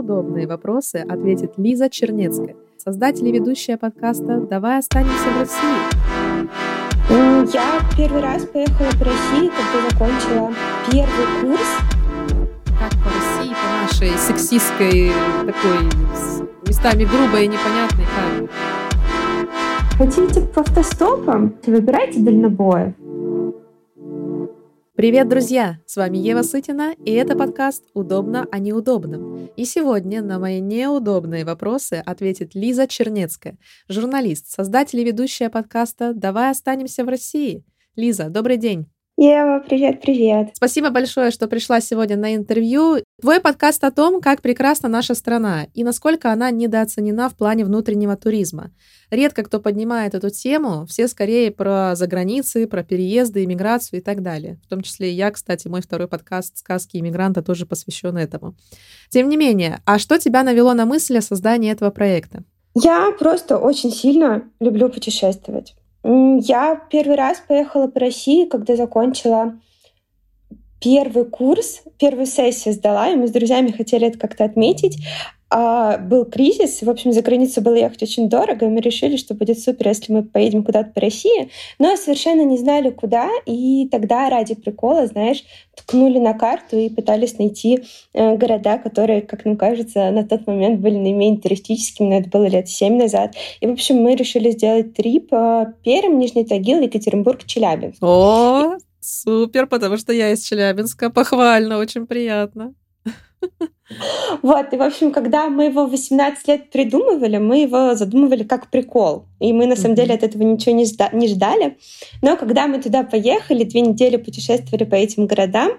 неудобные вопросы ответит Лиза Чернецкая, создатель и ведущая подкаста «Давай останемся в России». Я первый раз поехала по России, когда закончила первый курс. Как по России, по нашей сексистской, такой местами грубой и непонятной, как? Хотите по автостопам? Выбирайте дальнобоев. Привет, друзья! С вами Ева Сытина, и это подкаст «Удобно о неудобном». И сегодня на мои неудобные вопросы ответит Лиза Чернецкая, журналист, создатель и ведущая подкаста «Давай останемся в России». Лиза, добрый день! Ева, привет, привет. Спасибо большое, что пришла сегодня на интервью. Твой подкаст о том, как прекрасна наша страна и насколько она недооценена в плане внутреннего туризма. Редко кто поднимает эту тему, все скорее про заграницы, про переезды, иммиграцию и так далее. В том числе и я, кстати, мой второй подкаст «Сказки иммигранта» тоже посвящен этому. Тем не менее, а что тебя навело на мысль о создании этого проекта? Я просто очень сильно люблю путешествовать. Я первый раз поехала по России, когда закончила первый курс, первую сессию сдала, и мы с друзьями хотели это как-то отметить а был кризис, в общем, за границу было ехать очень дорого, и мы решили, что будет супер, если мы поедем куда-то по России, но совершенно не знали, куда, и тогда ради прикола, знаешь, ткнули на карту и пытались найти э, города, которые, как нам кажется, на тот момент были наименее туристическими, но это было лет семь назад. И, в общем, мы решили сделать трип э, Пермь, Нижний Тагил, Екатеринбург, Челябинск. Супер, потому что я из Челябинска, похвально, очень приятно. Вот, и, в общем, когда мы его 18 лет придумывали, мы его задумывали как прикол. И мы, на самом деле, от этого ничего не, не ждали. Но когда мы туда поехали, две недели путешествовали по этим городам,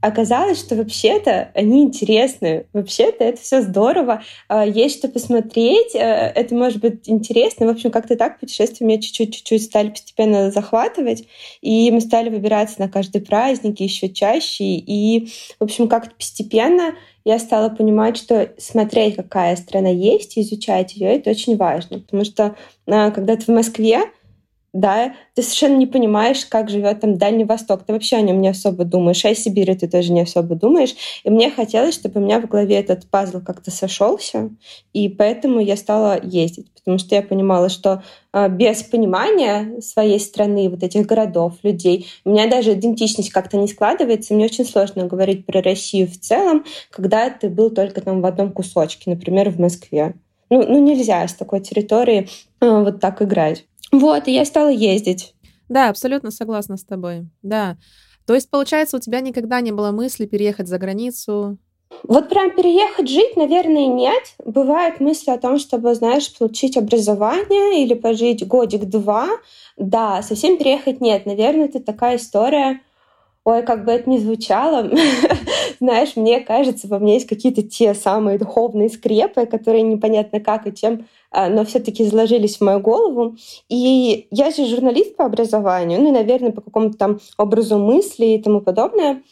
оказалось, что вообще-то они интересны, вообще-то это все здорово, а, есть что посмотреть, э, это может быть интересно. В общем, как-то так путешествия меня чуть-чуть стали постепенно захватывать, и мы стали выбираться на каждый праздник еще чаще, и, в общем, как-то постепенно я стала понимать, что смотреть, какая страна есть, изучать ее, это очень важно, потому что а, когда ты в Москве, да, ты совершенно не понимаешь, как живет там Дальний Восток. Ты вообще о нем не особо думаешь, а о Сибири ты тоже не особо думаешь. И мне хотелось, чтобы у меня в голове этот пазл как-то сошелся, и поэтому я стала ездить, потому что я понимала, что э, без понимания своей страны, вот этих городов, людей, у меня даже идентичность как-то не складывается. Мне очень сложно говорить про Россию в целом, когда ты был только там в одном кусочке, например, в Москве. Ну, ну нельзя с такой территории э, вот так играть. Вот, и я стала ездить. Да, абсолютно согласна с тобой. Да. То есть, получается, у тебя никогда не было мысли переехать за границу? Вот прям переехать жить, наверное, нет. Бывают мысли о том, чтобы, знаешь, получить образование или пожить годик-два. Да, совсем переехать нет. Наверное, это такая история, ой, как бы это ни звучало, знаешь, мне кажется, во мне есть какие-то те самые духовные скрепы, которые непонятно как и чем, но все-таки заложились в мою голову. И я же журналист по образованию, ну наверное, по какому-то там образу мысли и тому подобное.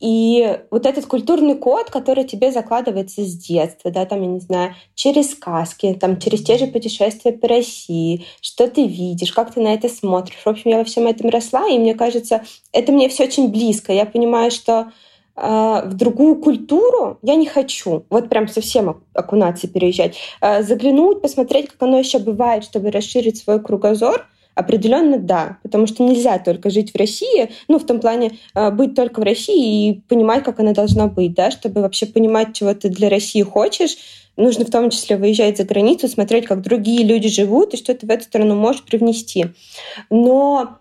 И вот этот культурный код, который тебе закладывается с детства, да, там, я не знаю, через сказки, там, через те же путешествия по России, что ты видишь, как ты на это смотришь. В общем, я во всем этом росла, и мне кажется, это мне все очень близко. Я понимаю, что э, в другую культуру я не хочу, вот прям совсем окунаться, переезжать. Э, заглянуть, посмотреть, как оно еще бывает, чтобы расширить свой кругозор — Определенно да, потому что нельзя только жить в России, ну, в том плане э, быть только в России и понимать, как она должна быть, да, чтобы вообще понимать, чего ты для России хочешь, нужно в том числе выезжать за границу, смотреть, как другие люди живут и что ты в эту страну можешь привнести. Но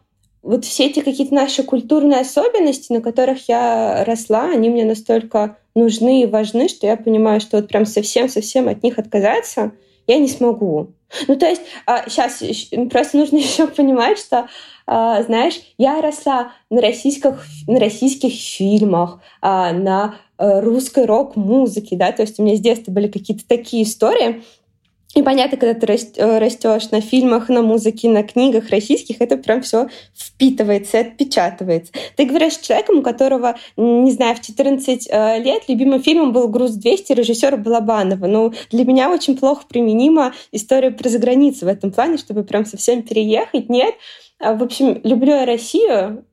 вот все эти какие-то наши культурные особенности, на которых я росла, они мне настолько нужны и важны, что я понимаю, что вот прям совсем-совсем от них отказаться я не смогу. Ну, то есть а, сейчас просто нужно еще понимать, что, а, знаешь, я росла на российских, на российских фильмах, а, на э, русской рок-музыке, да, то есть у меня с детства были какие-то такие истории, и понятно, когда ты э, растешь на фильмах, на музыке, на книгах российских, это прям все впитывается, отпечатывается. Ты говоришь человеком, у которого, не знаю, в 14 э, лет любимым фильмом был «Груз-200» режиссера Балабанова. Ну, для меня очень плохо применима история про заграницу в этом плане, чтобы прям совсем переехать. Нет. А, в общем, люблю я Россию,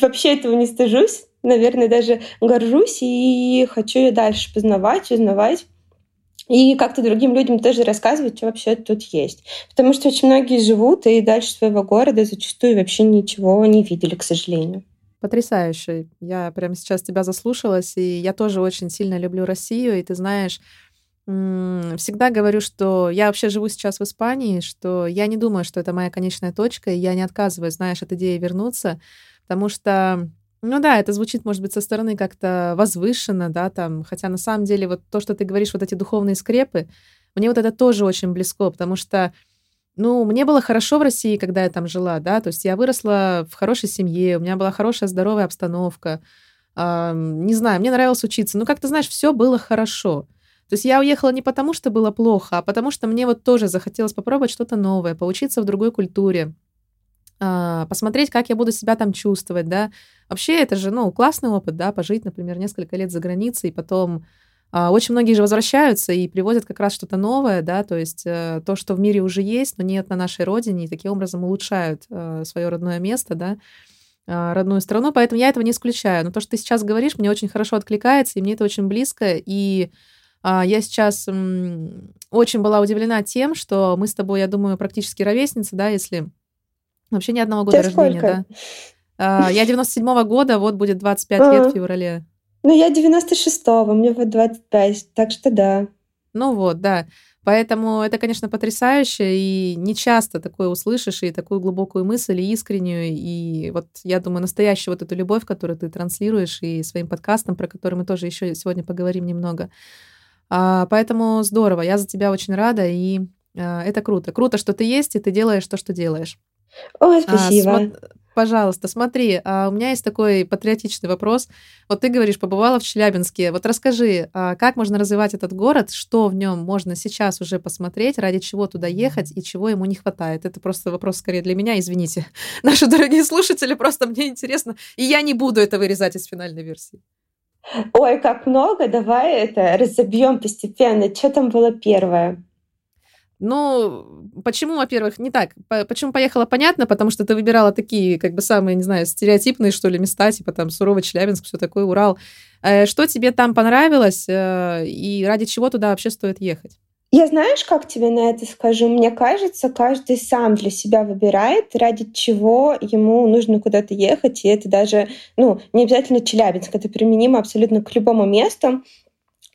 вообще этого не стыжусь. наверное, даже горжусь и хочу ее дальше познавать, узнавать. И как-то другим людям тоже рассказывать, что вообще тут есть. Потому что очень многие живут и дальше своего города зачастую вообще ничего не видели, к сожалению. Потрясающе. Я прямо сейчас тебя заслушалась, и я тоже очень сильно люблю Россию, и ты знаешь, всегда говорю, что я вообще живу сейчас в Испании, что я не думаю, что это моя конечная точка, и я не отказываюсь, знаешь, от идеи вернуться, потому что, ну да, это звучит, может быть, со стороны как-то возвышенно, да, там, хотя на самом деле вот то, что ты говоришь, вот эти духовные скрепы, мне вот это тоже очень близко, потому что ну, мне было хорошо в России, когда я там жила, да, то есть я выросла в хорошей семье, у меня была хорошая здоровая обстановка, э, не знаю, мне нравилось учиться, ну, как ты знаешь, все было хорошо. То есть я уехала не потому, что было плохо, а потому что мне вот тоже захотелось попробовать что-то новое, поучиться в другой культуре, посмотреть, как я буду себя там чувствовать, да. Вообще это же, ну, классный опыт, да, пожить, например, несколько лет за границей, и потом а, очень многие же возвращаются и приводят как раз что-то новое, да, то есть э, то, что в мире уже есть, но нет на нашей родине, и таким образом улучшают э, свое родное место, да, а, родную страну, поэтому я этого не исключаю. Но то, что ты сейчас говоришь, мне очень хорошо откликается, и мне это очень близко, и а, я сейчас очень была удивлена тем, что мы с тобой, я думаю, практически ровесницы, да, если вообще ни одного года Тебе рождения, сколько? да. Я 97-го года, вот будет 25 а. лет в феврале. Ну, я 96-го, мне вот 25, так что да. Ну вот, да. Поэтому это, конечно, потрясающе, и не часто такое услышишь, и такую глубокую мысль, и искреннюю, и вот, я думаю, настоящую вот эту любовь, которую ты транслируешь, и своим подкастом, про который мы тоже еще сегодня поговорим немного. А, поэтому здорово, я за тебя очень рада, и а, это круто. Круто, что ты есть, и ты делаешь то, что делаешь. Ой, спасибо. А, смо- Пожалуйста, смотри, а у меня есть такой патриотичный вопрос. Вот ты говоришь, побывала в Челябинске. Вот расскажи, а как можно развивать этот город, что в нем можно сейчас уже посмотреть, ради чего туда ехать и чего ему не хватает? Это просто вопрос скорее для меня, извините. Наши дорогие слушатели, просто мне интересно, и я не буду это вырезать из финальной версии. Ой, как много, давай это разобьем постепенно. Что там было первое? Ну, почему, во-первых, не так? Почему поехала, понятно, потому что ты выбирала такие, как бы, самые, не знаю, стереотипные, что ли, места, типа там суровый Челябинск, все такое, Урал. Э, что тебе там понравилось э, и ради чего туда вообще стоит ехать? Я знаешь, как тебе на это скажу? Мне кажется, каждый сам для себя выбирает, ради чего ему нужно куда-то ехать. И это даже, ну, не обязательно Челябинск, это применимо абсолютно к любому месту.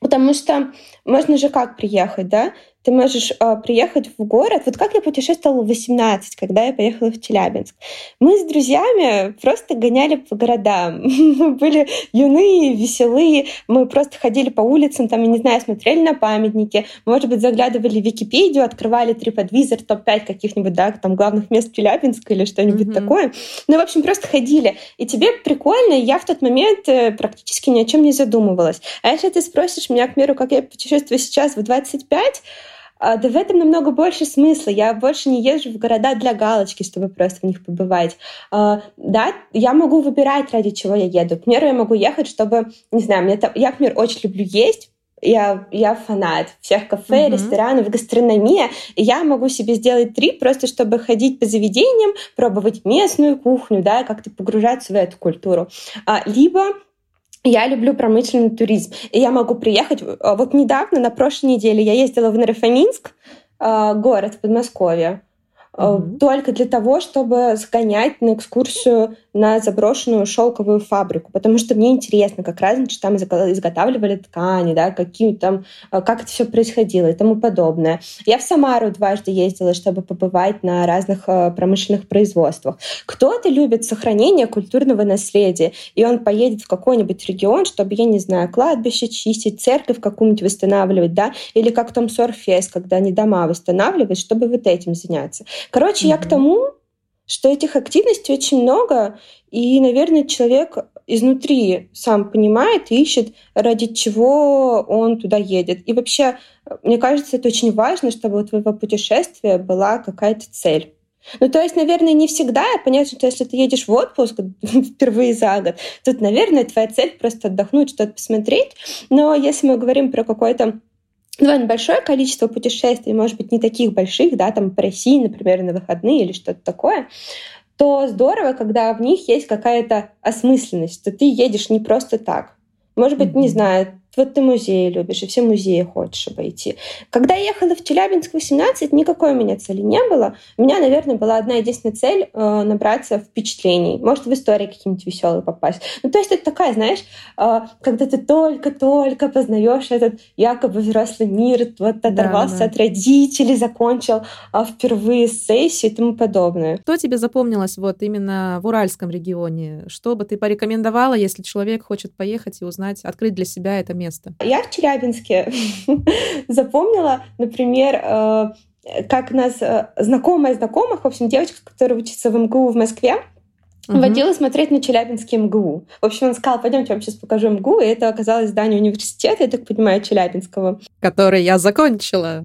Потому что можно же как приехать, да? Ты можешь э, приехать в город. Вот как я путешествовала в 18, когда я поехала в Челябинск. Мы с друзьями просто гоняли по городам. Мы были юные, веселые. Мы просто ходили по улицам, там, я не знаю, смотрели на памятники. Может быть, заглядывали в Википедию, открывали TripAdvisor, топ-5 каких-нибудь, да, там, главных мест Челябинска или что-нибудь mm-hmm. такое. Ну, в общем, просто ходили. И тебе прикольно, я в тот момент э, практически ни о чем не задумывалась. А если ты спросишь меня, к примеру, как я путешествую сейчас в 25, а, да в этом намного больше смысла. Я больше не езжу в города для галочки, чтобы просто в них побывать. А, да, я могу выбирать, ради чего я еду. К примеру, я могу ехать, чтобы, не знаю, мне там, я, к примеру, очень люблю есть, я, я фанат всех кафе, mm-hmm. ресторанов, гастрономия. И я могу себе сделать три просто чтобы ходить по заведениям, пробовать местную кухню, да, как-то погружаться в эту культуру. А, либо я люблю промышленный туризм. И я могу приехать... Э, вот недавно, на прошлой неделе, я ездила в Нарафаминск, э, город в Подмосковье mm-hmm. только для того, чтобы сгонять на экскурсию на заброшенную шелковую фабрику, потому что мне интересно, как раньше там изготавливали ткани, да, какие там, э, как это все происходило и тому подобное. Я в Самару дважды ездила, чтобы побывать на разных э, промышленных производствах. Кто-то любит сохранение культурного наследия, и он поедет в какой-нибудь регион, чтобы, я не знаю, кладбище чистить, церковь какую-нибудь восстанавливать, да, или как там Сорфест, когда они дома восстанавливают, чтобы вот этим заняться. Короче, mm-hmm. я к тому, что этих активностей очень много, и, наверное, человек изнутри сам понимает и ищет, ради чего он туда едет. И вообще, мне кажется, это очень важно, чтобы у твоего путешествия была какая-то цель. Ну, то есть, наверное, не всегда. Понятно, что если ты едешь в отпуск впервые за год, тут, наверное, твоя цель просто отдохнуть, что-то посмотреть. Но если мы говорим про какой-то довольно большое количество путешествий, может быть, не таких больших, да, там по России, например, на выходные или что-то такое, то здорово, когда в них есть какая-то осмысленность, что ты едешь не просто так. Может быть, mm-hmm. не знаю, вот ты музеи любишь, и все музеи хочешь обойти. Когда я ехала в Челябинск 18, никакой у меня цели не было. У меня, наверное, была одна единственная цель э, набраться впечатлений. Может, в истории какие-нибудь веселые попасть. Ну, то есть это такая, знаешь, э, когда ты только-только познаешь этот якобы взрослый мир, вот оторвался да, да. от родителей, закончил э, впервые сессию и тому подобное. Что тебе запомнилось вот именно в Уральском регионе? Что бы ты порекомендовала, если человек хочет поехать и узнать, открыть для себя это место? Место? Я в Челябинске запомнила, например, э, как нас э, знакомая знакомых, в общем, девочка, которая учится в МГУ в Москве, Угу. Водила смотреть на Челябинский МГУ. В общем, он сказал, пойдемте, я вам сейчас покажу МГУ. И это оказалось здание университета, я так понимаю, Челябинского. Который я закончила.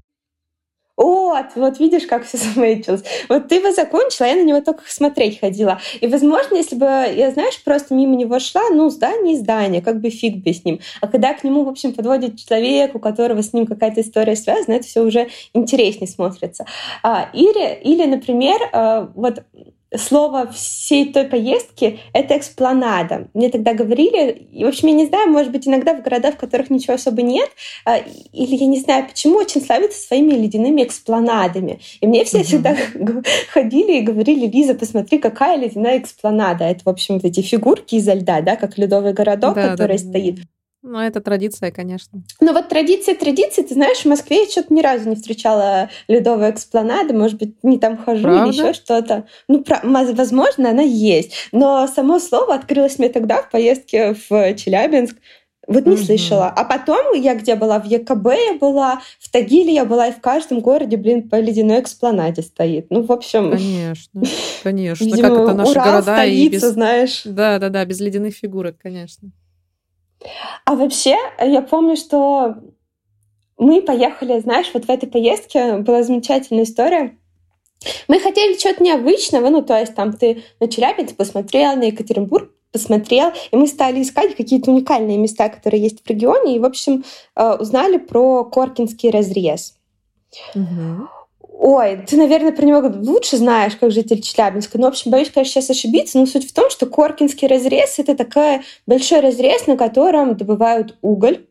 Вот, вот видишь, как все замечилось. Вот ты его закончила, я на него только смотреть ходила. И, возможно, если бы я, знаешь, просто мимо него шла, ну, здание здание, как бы фиг бы с ним. А когда к нему, в общем, подводит человек, у которого с ним какая-то история связана, это все уже интереснее смотрится. А, или, или, например, а, вот слово всей той поездки — это экспланада. Мне тогда говорили, и, в общем, я не знаю, может быть, иногда в городах, в которых ничего особо нет, а, или я не знаю, почему очень славятся своими ледяными экспланадами. И мне все mm-hmm. всегда ходили и говорили, Лиза, посмотри, какая ледяная экспланада. Это, в общем, вот эти фигурки изо льда, да, как ледовый городок, да, который да, стоит. Ну, это традиция, конечно. Ну, вот традиция традиции. Ты знаешь, в Москве я что-то ни разу не встречала ледовые экспланады. Может быть, не там хожу Правда? или еще что-то. Ну, про... возможно, она есть. Но само слово открылось мне тогда в поездке в Челябинск. Вот не угу. слышала. А потом я где была? В ЕКБ я была, в Тагиле я была, и в каждом городе, блин, по ледяной экспланаде стоит. Ну, в общем... Конечно, конечно. Видимо, как это наши Урал, города столица, и без... знаешь. Да-да-да, без ледяных фигурок, конечно. А вообще, я помню, что мы поехали, знаешь, вот в этой поездке была замечательная история. Мы хотели чего-то необычного, ну, то есть там ты на Челябинск посмотрел, на Екатеринбург посмотрел, и мы стали искать какие-то уникальные места, которые есть в регионе, и, в общем, э, узнали про Коркинский разрез. Угу. Ой, ты, наверное, про него лучше знаешь, как житель Челябинска. Ну, в общем, боюсь, конечно, сейчас ошибиться, но суть в том, что Коркинский разрез — это такой большой разрез, на котором добывают уголь,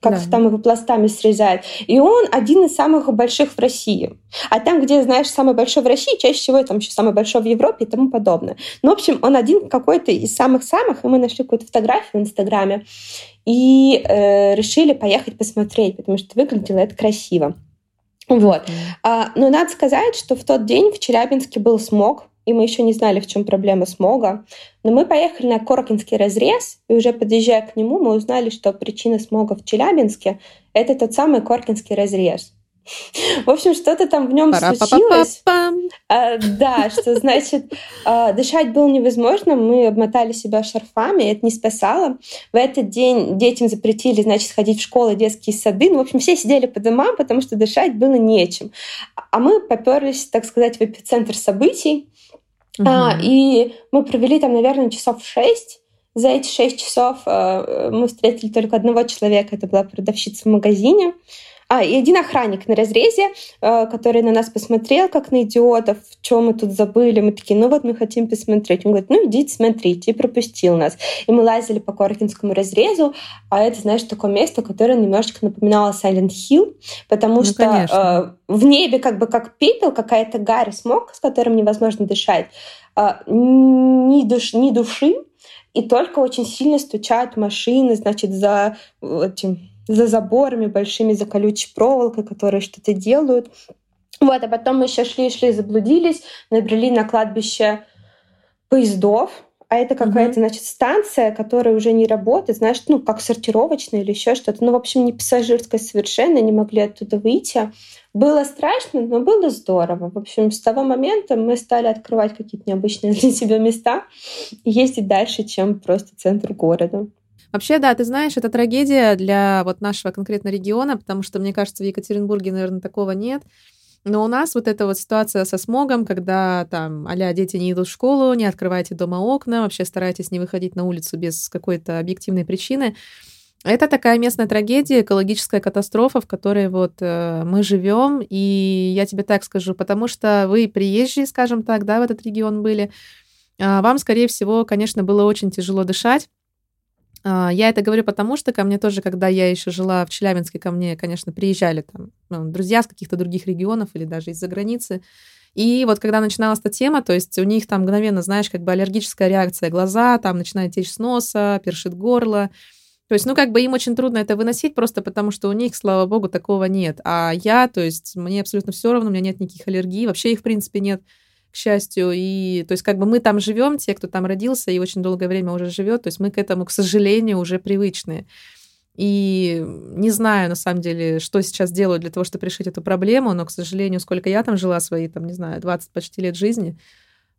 как да. там его пластами срезают. И он один из самых больших в России. А там, где, знаешь, самый большой в России, чаще всего там еще самый большой в Европе и тому подобное. Ну, в общем, он один какой-то из самых-самых, и мы нашли какую-то фотографию в Инстаграме и э, решили поехать посмотреть, потому что выглядело это красиво. Вот. А, но надо сказать, что в тот день в Челябинске был смог, и мы еще не знали, в чем проблема смога. Но мы поехали на Коркинский разрез, и уже подъезжая к нему, мы узнали, что причина смога в Челябинске — это тот самый Коркинский разрез. В общем, что-то там в нем случилось. А, да, что значит, а, дышать было невозможно. Мы обмотали себя шарфами, это не спасало. В этот день детям запретили, значит, ходить в школы, детские сады. Ну, в общем, все сидели по домам, потому что дышать было нечем. А мы поперлись, так сказать, в эпицентр событий. Угу. А, и мы провели там, наверное, часов шесть. За эти шесть часов э, мы встретили только одного человека. Это была продавщица в магазине. А, и один охранник на разрезе, э, который на нас посмотрел, как на идиотов, что мы тут забыли. Мы такие, ну вот мы хотим посмотреть. Он говорит, ну идите смотрите, и пропустил нас. И мы лазили по Коркинскому разрезу, а это, знаешь, такое место, которое немножечко напоминало Silent Hill, потому ну, что э, в небе как бы как пепел, какая-то гарь, смог, с которым невозможно дышать. Э, ни, душ, ни души, и только очень сильно стучат машины, значит, за этим за заборами большими, за колючей проволокой, которые что-то делают. Вот, а потом мы еще шли-шли, заблудились, набрели на кладбище поездов, а это какая-то, mm-hmm. значит, станция, которая уже не работает, знаешь, ну, как сортировочная или еще что-то. Ну, в общем, не пассажирская совершенно, не могли оттуда выйти. Было страшно, но было здорово. В общем, с того момента мы стали открывать какие-то необычные для себя места и ездить дальше, чем просто центр города. Вообще, да, ты знаешь, это трагедия для вот нашего конкретно региона, потому что, мне кажется, в Екатеринбурге, наверное, такого нет. Но у нас вот эта вот ситуация со смогом, когда там, а дети не идут в школу, не открывайте дома окна, вообще старайтесь не выходить на улицу без какой-то объективной причины. Это такая местная трагедия, экологическая катастрофа, в которой вот э, мы живем. И я тебе так скажу, потому что вы приезжие, скажем так, да, в этот регион были, а, вам, скорее всего, конечно, было очень тяжело дышать. А, я это говорю потому, что ко мне тоже, когда я еще жила в Челябинске, ко мне, конечно, приезжали там ну, друзья с каких-то других регионов или даже из-за границы. И вот когда начиналась эта тема, то есть у них там мгновенно, знаешь, как бы аллергическая реакция глаза, там начинает течь с носа, першит горло. То есть, ну, как бы им очень трудно это выносить, просто потому что у них, слава богу, такого нет. А я, то есть, мне абсолютно все равно, у меня нет никаких аллергий, вообще их, в принципе, нет, к счастью. И, то есть, как бы мы там живем, те, кто там родился и очень долгое время уже живет, то есть мы к этому, к сожалению, уже привычные. И не знаю, на самом деле, что сейчас делаю для того, чтобы решить эту проблему, но, к сожалению, сколько я там жила свои, там, не знаю, 20 почти лет жизни,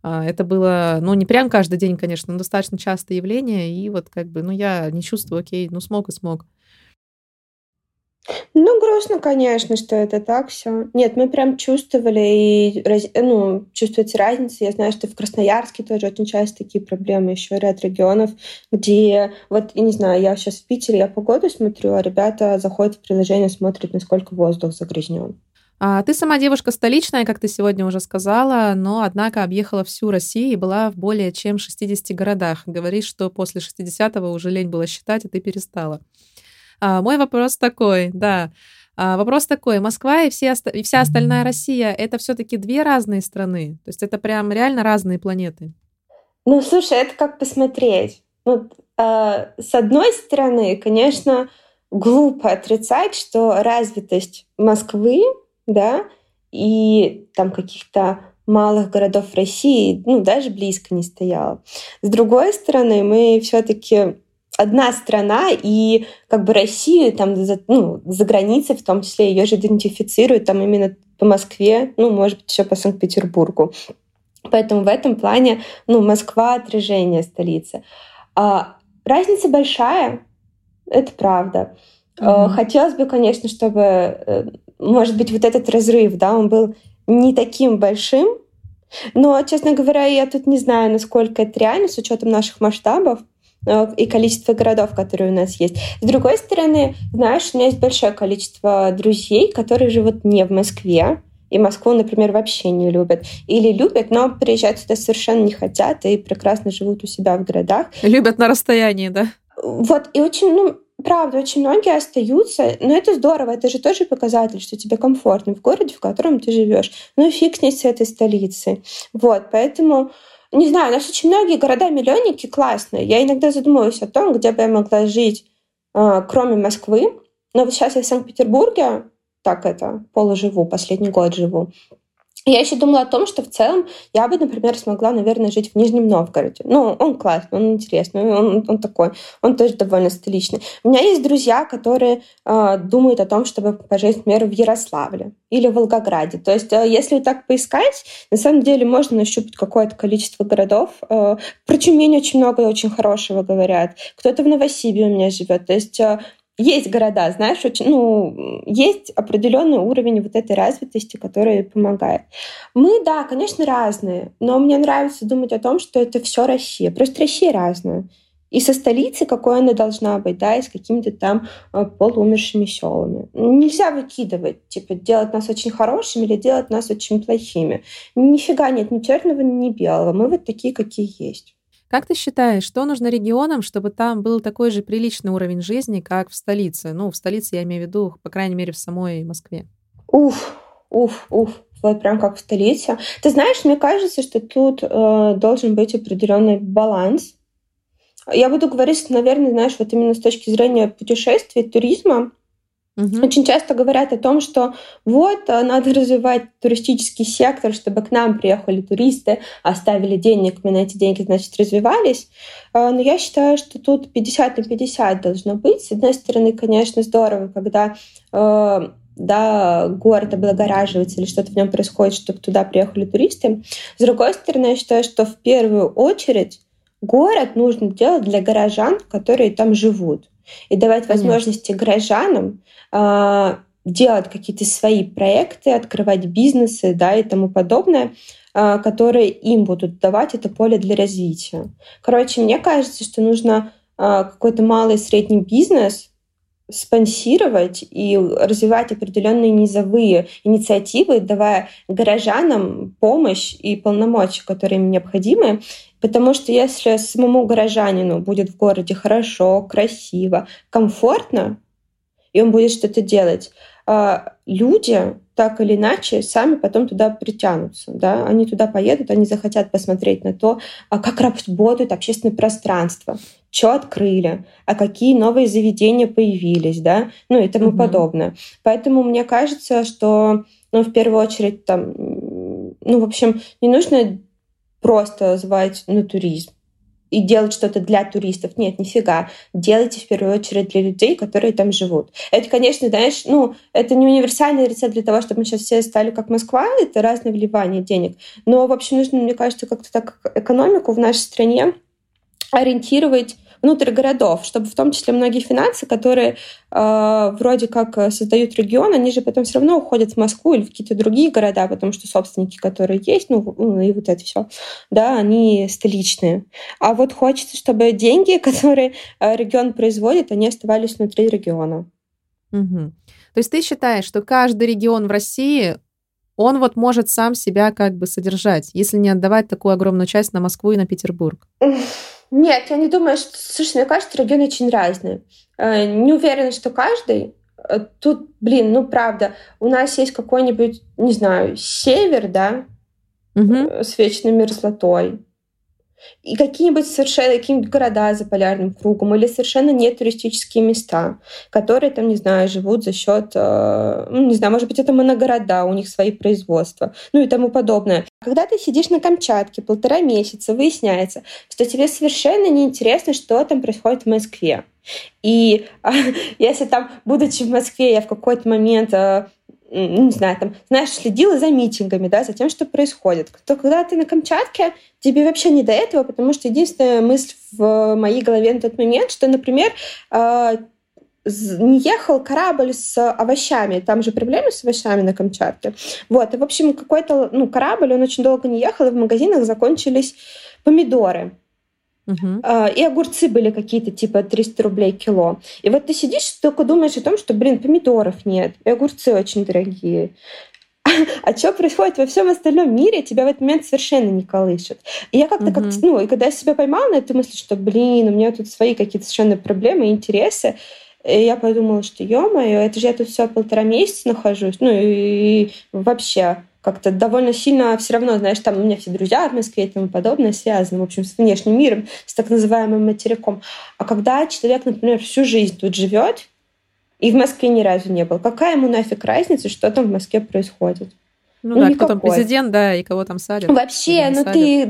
а, это было, ну, не прям каждый день, конечно, но достаточно частое явление, и вот как бы, ну, я не чувствую, окей, ну, смог и смог. Ну, грустно, конечно, что это так все. Нет, мы прям чувствовали и ну, чувствуется разница. Я знаю, что в Красноярске тоже очень часто такие проблемы, еще ряд регионов, где вот, я не знаю, я сейчас в Питере, я погоду смотрю, а ребята заходят в приложение, смотрят, насколько воздух загрязнен. А ты сама девушка столичная, как ты сегодня уже сказала, но, однако, объехала всю Россию и была в более чем 60 городах. Говоришь, что после 60-го уже лень было считать, и ты перестала. А, мой вопрос такой, да. А, вопрос такой, Москва и, все, и вся остальная Россия — это все таки две разные страны? То есть это прям реально разные планеты? Ну, слушай, это как посмотреть. Вот, э, с одной стороны, конечно, глупо отрицать, что развитость Москвы, да, и там каких-то малых городов России, ну, даже близко не стояла. С другой стороны, мы все-таки одна страна, и как бы Россию там за, ну, за границей, в том числе ее же идентифицируют там именно по Москве, ну, может быть, еще по Санкт-Петербургу. Поэтому в этом плане, ну, Москва отражение столицы. А, разница большая, это правда. Mm-hmm. Хотелось бы, конечно, чтобы, э, может быть, вот этот разрыв, да, он был не таким большим, но, честно говоря, я тут не знаю, насколько это реально с учетом наших масштабов. Э, и количество городов, которые у нас есть. С другой стороны, знаешь, у меня есть большое количество друзей, которые живут не в Москве, и Москву, например, вообще не любят. Или любят, но приезжать сюда совершенно не хотят и прекрасно живут у себя в городах. Любят на расстоянии, да? Вот, и очень, ну, правда, очень многие остаются, но это здорово, это же тоже показатель, что тебе комфортно в городе, в котором ты живешь. Ну, фиг с ней с этой столицей. Вот, поэтому не знаю, у нас очень многие города-миллионники классные. Я иногда задумываюсь о том, где бы я могла жить, а, кроме Москвы. Но вот сейчас я в Санкт-Петербурге, так это, полуживу, последний год живу. Я еще думала о том, что в целом я бы, например, смогла, наверное, жить в Нижнем Новгороде. Ну, он классный, он интересный, он, он такой, он тоже довольно столичный. У меня есть друзья, которые э, думают о том, чтобы пожить, например, в Ярославле или в Волгограде. То есть, э, если так поискать, на самом деле можно нащупать какое-то количество городов. Э, про Тюмень очень много и очень хорошего говорят. Кто-то в Новосибе у меня живет. То есть э, есть города, знаешь, очень, ну, есть определенный уровень вот этой развитости, который помогает. Мы, да, конечно, разные, но мне нравится думать о том, что это все Россия. Просто Россия разная. И со столицы, какой она должна быть, да, и с какими-то там э, полуумершими селами. Нельзя выкидывать, типа, делать нас очень хорошими или делать нас очень плохими. Нифига нет ни черного, ни белого. Мы вот такие, какие есть. Как ты считаешь, что нужно регионам, чтобы там был такой же приличный уровень жизни, как в столице? Ну, в столице я имею в виду, по крайней мере, в самой Москве. Уф, уф, уф. Вот прям как в столице. Ты знаешь, мне кажется, что тут э, должен быть определенный баланс. Я буду говорить, наверное, знаешь, вот именно с точки зрения путешествий, туризма. Угу. Очень часто говорят о том, что вот э, надо развивать туристический сектор, чтобы к нам приехали туристы, оставили денег, мы на эти деньги, значит, развивались. Э, но я считаю, что тут 50 на 50 должно быть. С одной стороны, конечно, здорово, когда э, да, город облагораживается или что-то в нем происходит, чтобы туда приехали туристы. С другой стороны, я считаю, что в первую очередь город нужно делать для горожан, которые там живут и давать возможности Конечно. горожанам э, делать какие-то свои проекты, открывать бизнесы, да, и тому подобное, э, которые им будут давать это поле для развития. Короче, мне кажется, что нужно э, какой-то малый и средний бизнес спонсировать и развивать определенные низовые инициативы, давая горожанам помощь и полномочия, которые им необходимы. Потому что если самому горожанину будет в городе хорошо, красиво, комфортно, и он будет что-то делать, а люди так или иначе сами потом туда притянутся. Да? Они туда поедут, они захотят посмотреть на то, а как работает общественное пространство, что открыли, а какие новые заведения появились, да, ну и тому угу. подобное. Поэтому мне кажется, что, ну, в первую очередь, там, ну, в общем, не нужно просто звать на туризм и делать что-то для туристов. Нет, нифига. Делайте в первую очередь для людей, которые там живут. Это, конечно, знаешь, ну, это не универсальный рецепт для того, чтобы мы сейчас все стали как Москва, это разное вливание денег. Но, в общем, нужно, мне кажется, как-то так экономику в нашей стране ориентировать внутрь городов, чтобы в том числе многие финансы, которые э, вроде как создают регион, они же потом все равно уходят в Москву или в какие-то другие города, потому что собственники, которые есть, ну, ну и вот это все, да, они столичные. А вот хочется, чтобы деньги, которые э, регион производит, они оставались внутри региона. Угу. То есть ты считаешь, что каждый регион в России он вот может сам себя как бы содержать, если не отдавать такую огромную часть на Москву и на Петербург? Нет, я не думаю, что... Слушай, мне кажется, регионы очень разные. Э, не уверена, что каждый. Э, тут, блин, ну правда, у нас есть какой-нибудь, не знаю, север, да, угу. с вечной мерзлотой и какие-нибудь совершенно какие-нибудь города за полярным кругом или совершенно не туристические места, которые там, не знаю, живут за счет, э, ну, не знаю, может быть, это моногорода, у них свои производства, ну и тому подобное. Когда ты сидишь на Камчатке полтора месяца, выясняется, что тебе совершенно неинтересно, что там происходит в Москве. И если там, будучи в Москве, я в какой-то момент э, не знаю, там, знаешь, следила за митингами, да, за тем, что происходит. То когда ты на Камчатке, тебе вообще не до этого, потому что единственная мысль в моей голове на тот момент, что, например, а, не ехал корабль с овощами. Там же проблемы с овощами на Камчатке. Вот. И, в общем, какой-то ну, корабль, он очень долго не ехал, и в магазинах закончились помидоры. Uh-huh. И огурцы были какие-то типа 300 рублей кило. И вот ты сидишь, только думаешь о том, что, блин, помидоров нет, и огурцы очень дорогие. А что происходит во всем остальном мире, тебя в этот момент совершенно не колышет. И я как-то, uh-huh. как ну, и когда я себя поймала на эту мысль, что, блин, у меня тут свои какие-то совершенно проблемы, интересы, и я подумала, что, ё-моё, это же я тут все полтора месяца нахожусь, ну и, и вообще как-то довольно сильно все равно, знаешь, там у меня все друзья в Москве и тому подобное связаны, в общем, с внешним миром, с так называемым материком. А когда человек, например, всю жизнь тут живет и в Москве ни разу не был, какая ему нафиг разница, что там в Москве происходит? Ну, ну да, никакой. кто там президент, да, и кого там садят. Вообще, ну садят. ты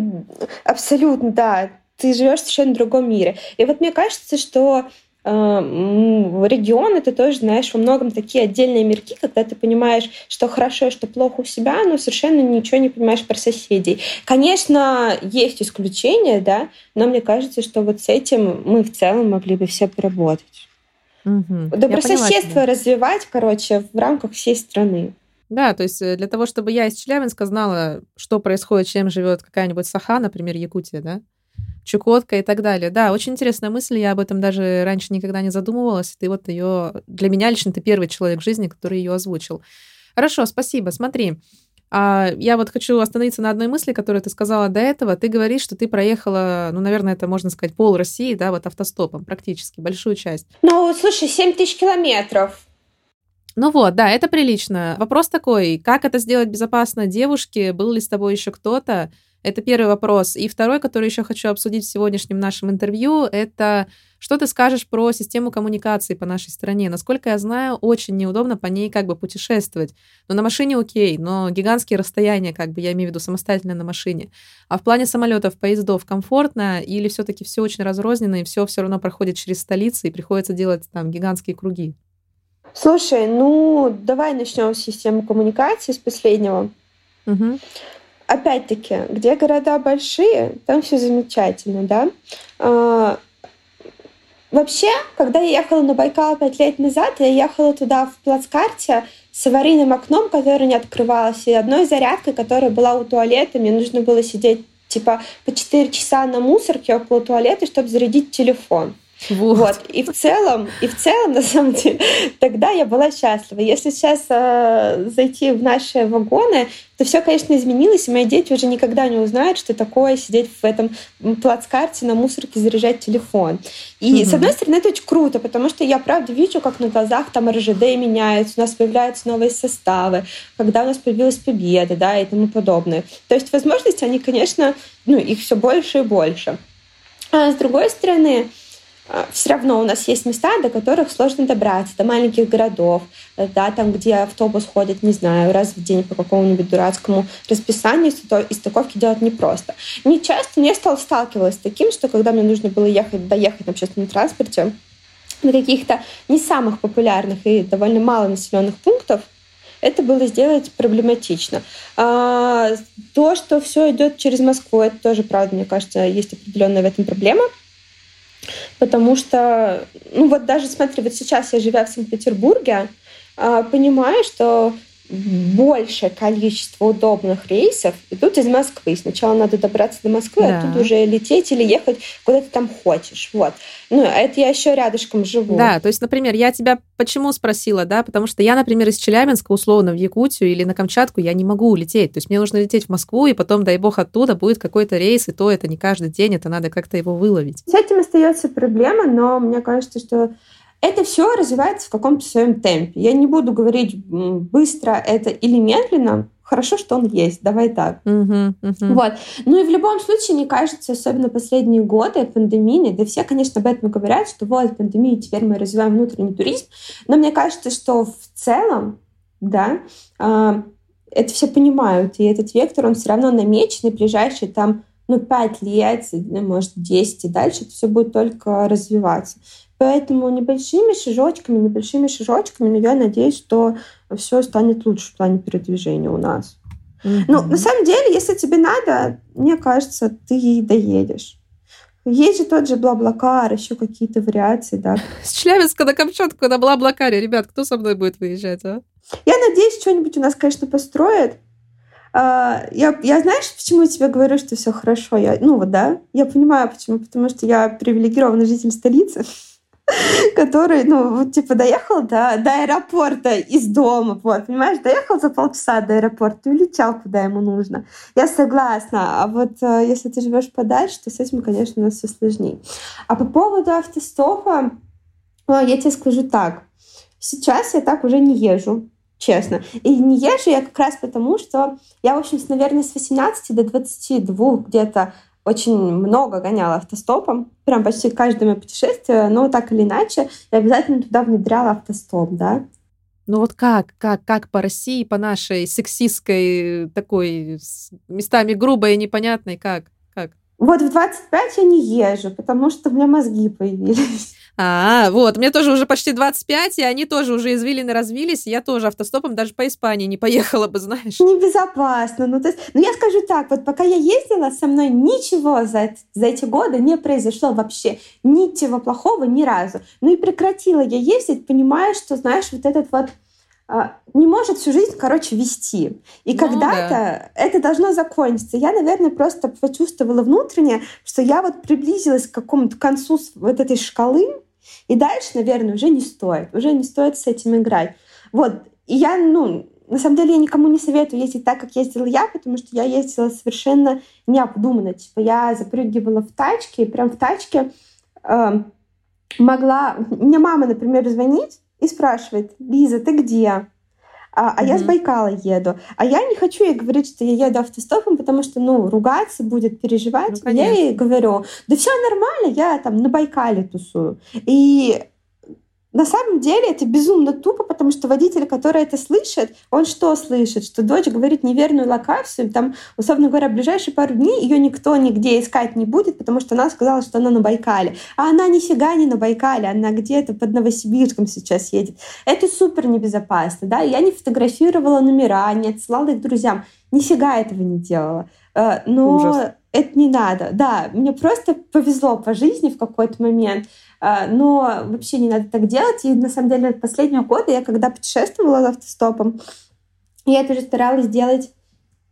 абсолютно, да, ты живешь в совершенно другом мире. И вот мне кажется, что регион это тоже, знаешь, во многом такие отдельные мирки, когда ты понимаешь, что хорошо, что плохо у себя, но совершенно ничего не понимаешь про соседей. Конечно, есть исключения, да, но мне кажется, что вот с этим мы в целом могли бы все поработать. Угу. Добрососедство развивать, короче, в рамках всей страны. Да, то есть э, для того, чтобы я из Челябинска знала, что происходит, чем живет какая-нибудь Саха, например, Якутия, да, Чукотка и так далее. Да, очень интересная мысль, я об этом даже раньше никогда не задумывалась. Ты вот ее, для меня лично ты первый человек в жизни, который ее озвучил. Хорошо, спасибо. Смотри, а я вот хочу остановиться на одной мысли, которую ты сказала до этого. Ты говоришь, что ты проехала, ну, наверное, это можно сказать, пол России, да, вот автостопом практически, большую часть. Ну, слушай, 7 тысяч километров. Ну вот, да, это прилично. Вопрос такой, как это сделать безопасно девушке? Был ли с тобой еще кто-то? Это первый вопрос. И второй, который еще хочу обсудить в сегодняшнем нашем интервью, это что ты скажешь про систему коммуникации по нашей стране? Насколько я знаю, очень неудобно по ней как бы путешествовать. Но на машине окей, но гигантские расстояния, как бы я имею в виду самостоятельно на машине. А в плане самолетов, поездов комфортно или все-таки все очень разрозненно и все все равно проходит через столицы и приходится делать там гигантские круги? Слушай, ну давай начнем с системы коммуникации с последнего. Угу опять-таки, где города большие, там все замечательно, да. А, вообще, когда я ехала на Байкал пять лет назад, я ехала туда в плацкарте с аварийным окном, которое не открывалось, и одной зарядкой, которая была у туалета. Мне нужно было сидеть типа по 4 часа на мусорке около туалета, чтобы зарядить телефон. Вот. вот. И в целом, и в целом, на самом деле, тогда я была счастлива. Если сейчас э, зайти в наши вагоны, то все, конечно, изменилось, и мои дети уже никогда не узнают, что такое сидеть в этом плацкарте на мусорке, заряжать телефон. И, mm-hmm. с одной стороны, это очень круто, потому что я, правда, вижу, как на глазах там РЖД меняются, у нас появляются новые составы, когда у нас появилась победа, да, и тому подобное. То есть возможности, они, конечно, ну, их все больше и больше. А с другой стороны, все равно у нас есть места, до которых сложно добраться, до маленьких городов, э, да, там, где автобус ходит, не знаю, раз в день по какому-нибудь дурацкому расписанию, и стыковки делать непросто. Не часто я стал сталкивалась с таким, что когда мне нужно было ехать, доехать на общественном транспорте на каких-то не самых популярных и довольно мало населенных пунктов, это было сделать проблематично. А, то, что все идет через Москву, это тоже, правда, мне кажется, есть определенная в этом проблема – Потому что, ну вот даже смотри, вот сейчас я живя в Санкт-Петербурге, а, понимаю, что большее количество удобных рейсов идут из Москвы. Сначала надо добраться до Москвы, да. а тут уже лететь или ехать куда ты там хочешь. Вот. Ну, а это я еще рядышком живу. Да, то есть, например, я тебя почему спросила, да, потому что я, например, из Челябинска, условно, в Якутию или на Камчатку я не могу улететь. То есть мне нужно лететь в Москву, и потом, дай бог, оттуда будет какой-то рейс, и то это не каждый день, это надо как-то его выловить. С этим остается проблема, но мне кажется, что это все развивается в каком-то своем темпе. Я не буду говорить быстро это или медленно. Хорошо, что он есть. Давай так. Uh-huh, uh-huh. Вот. Ну и в любом случае, мне кажется, особенно последние годы пандемии, да все, конечно, об этом говорят, что вот пандемия, теперь мы развиваем внутренний туризм. Но мне кажется, что в целом, да, э, это все понимают, и этот вектор, он все равно намечен, и ближайшие там ну, 5 лет, может, 10 и дальше это все будет только развиваться. Поэтому небольшими шажочками, небольшими шажочками, но я надеюсь, что все станет лучше в плане передвижения у нас. Mm-hmm. Ну, на самом деле, если тебе надо, мне кажется, ты доедешь. Есть же тот же Блаблакар, еще какие-то вариации, да. С Челябинска на Камчатку на Блаблакаре. Ребят, кто со мной будет выезжать, а? Я надеюсь, что-нибудь у нас, конечно, построят. А, я, я знаешь, почему я тебе говорю, что все хорошо? Я, ну вот, да, я понимаю, почему. Потому что я привилегированный житель столицы. который, ну, вот, типа, доехал до, до аэропорта из дома, вот, понимаешь, доехал за полчаса до аэропорта и улетел, куда ему нужно. Я согласна. А вот э, если ты живешь подальше, то с этим, конечно, у нас все сложнее. А по поводу автостопа, я тебе скажу так. Сейчас я так уже не езжу честно. И не езжу я как раз потому, что я, в общем, наверное, с 18 до 22 где-то очень много гоняла автостопом, прям почти каждое мое путешествие, но так или иначе, я обязательно туда внедряла автостоп, да. Ну вот как, как, как по России, по нашей сексистской такой местами грубой и непонятной, как? Вот в 25 я не езжу, потому что у меня мозги появились. А, вот, мне тоже уже почти 25, и они тоже уже извилины развились, и я тоже автостопом даже по Испании не поехала бы, знаешь. Небезопасно. Ну, то есть, ну, я скажу так, вот пока я ездила, со мной ничего за, за эти годы не произошло вообще. Ничего плохого ни разу. Ну и прекратила я ездить, понимая, что, знаешь, вот этот вот не может всю жизнь, короче, вести. И ну, когда-то да. это должно закончиться. Я, наверное, просто почувствовала внутренне, что я вот приблизилась к какому-то концу вот этой шкалы, и дальше, наверное, уже не стоит. Уже не стоит с этим играть. Вот. И я, ну, на самом деле я никому не советую ездить так, как ездила я, потому что я ездила совершенно необдуманно. Типа я запрыгивала в тачки, и прям в тачке э, могла... Мне мама, например, звонит и спрашивает, Лиза, ты где? а, а mm-hmm. я с Байкала еду. А я не хочу ей говорить, что я еду автостопом, потому что, ну, ругаться будет, переживать. Ну, я ей говорю, да все нормально, я там на Байкале тусую. И на самом деле это безумно тупо, потому что водитель, который это слышит, он что слышит? Что дочь говорит неверную локацию, там, условно говоря, в ближайшие пару дней ее никто нигде искать не будет, потому что она сказала, что она на Байкале. А она нифига не на Байкале, она где-то под Новосибирском сейчас едет. Это супер небезопасно, да, я не фотографировала номера, не отсылала их друзьям, нифига этого не делала. Э, но Ужас. это не надо. Да, мне просто повезло по жизни в какой-то момент. А, но вообще не надо так делать. И на самом деле последние годы я когда путешествовала автостопом, я это же старалась делать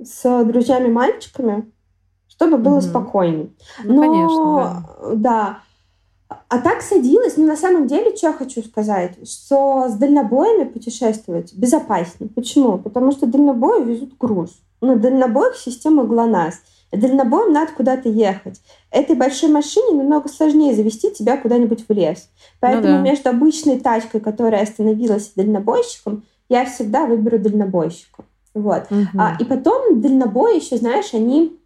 с друзьями-мальчиками, чтобы было mm-hmm. спокойнее. Ну, Но, конечно, да. да. А так садилась, но на самом деле, что я хочу сказать, что с дальнобоями путешествовать безопаснее. Почему? Потому что дальнобои везут груз. На дальнобоях система ГЛОНАСС. Дальнобоем надо куда-то ехать. Этой большой машине намного сложнее завести тебя куда-нибудь в лес. Поэтому ну да. между обычной тачкой, которая остановилась, дальнобойщиком, я всегда выберу дальнобойщика. Вот. Угу. А, и потом дальнобои еще, знаешь, они...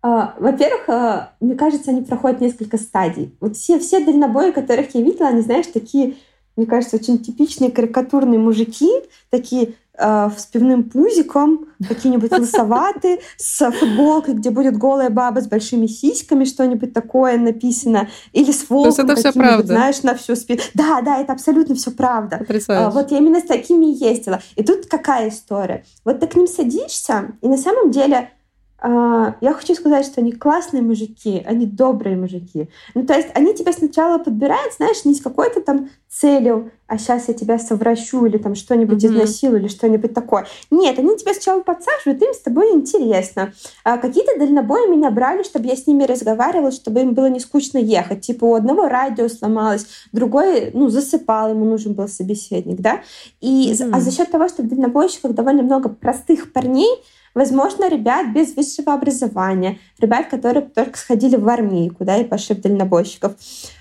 А, во-первых, а, мне кажется, они проходят несколько стадий. Вот все, все дальнобои, которых я видела, они, знаешь, такие, мне кажется, очень типичные карикатурные мужики, такие э, с пивным пузиком, какие-нибудь лысоватые, с футболкой, где будет голая баба с большими сиськами, что-нибудь такое написано, или с волком, это все правда? знаешь, на всю спину. Да, да, это абсолютно все правда. Потрясающе. Вот я именно с такими ездила. И тут какая история? Вот ты к ним садишься, и на самом деле а, я хочу сказать, что они классные мужики, они добрые мужики. Ну, то есть они тебя сначала подбирают, знаешь, не с какой-то там целью, а сейчас я тебя совращу или там что-нибудь mm-hmm. изнасилую или что-нибудь такое. Нет, они тебя сначала подсаживают, им с тобой интересно. А какие-то дальнобои меня брали, чтобы я с ними разговаривала, чтобы им было не скучно ехать. Типа у одного радио сломалось, другой, ну, засыпал, ему нужен был собеседник, да. И, mm-hmm. А за счет того, что в дальнобойщиках довольно много простых парней, Возможно, ребят без высшего образования, ребят, которые только сходили в армию, куда и пошли в дальнобойщиков.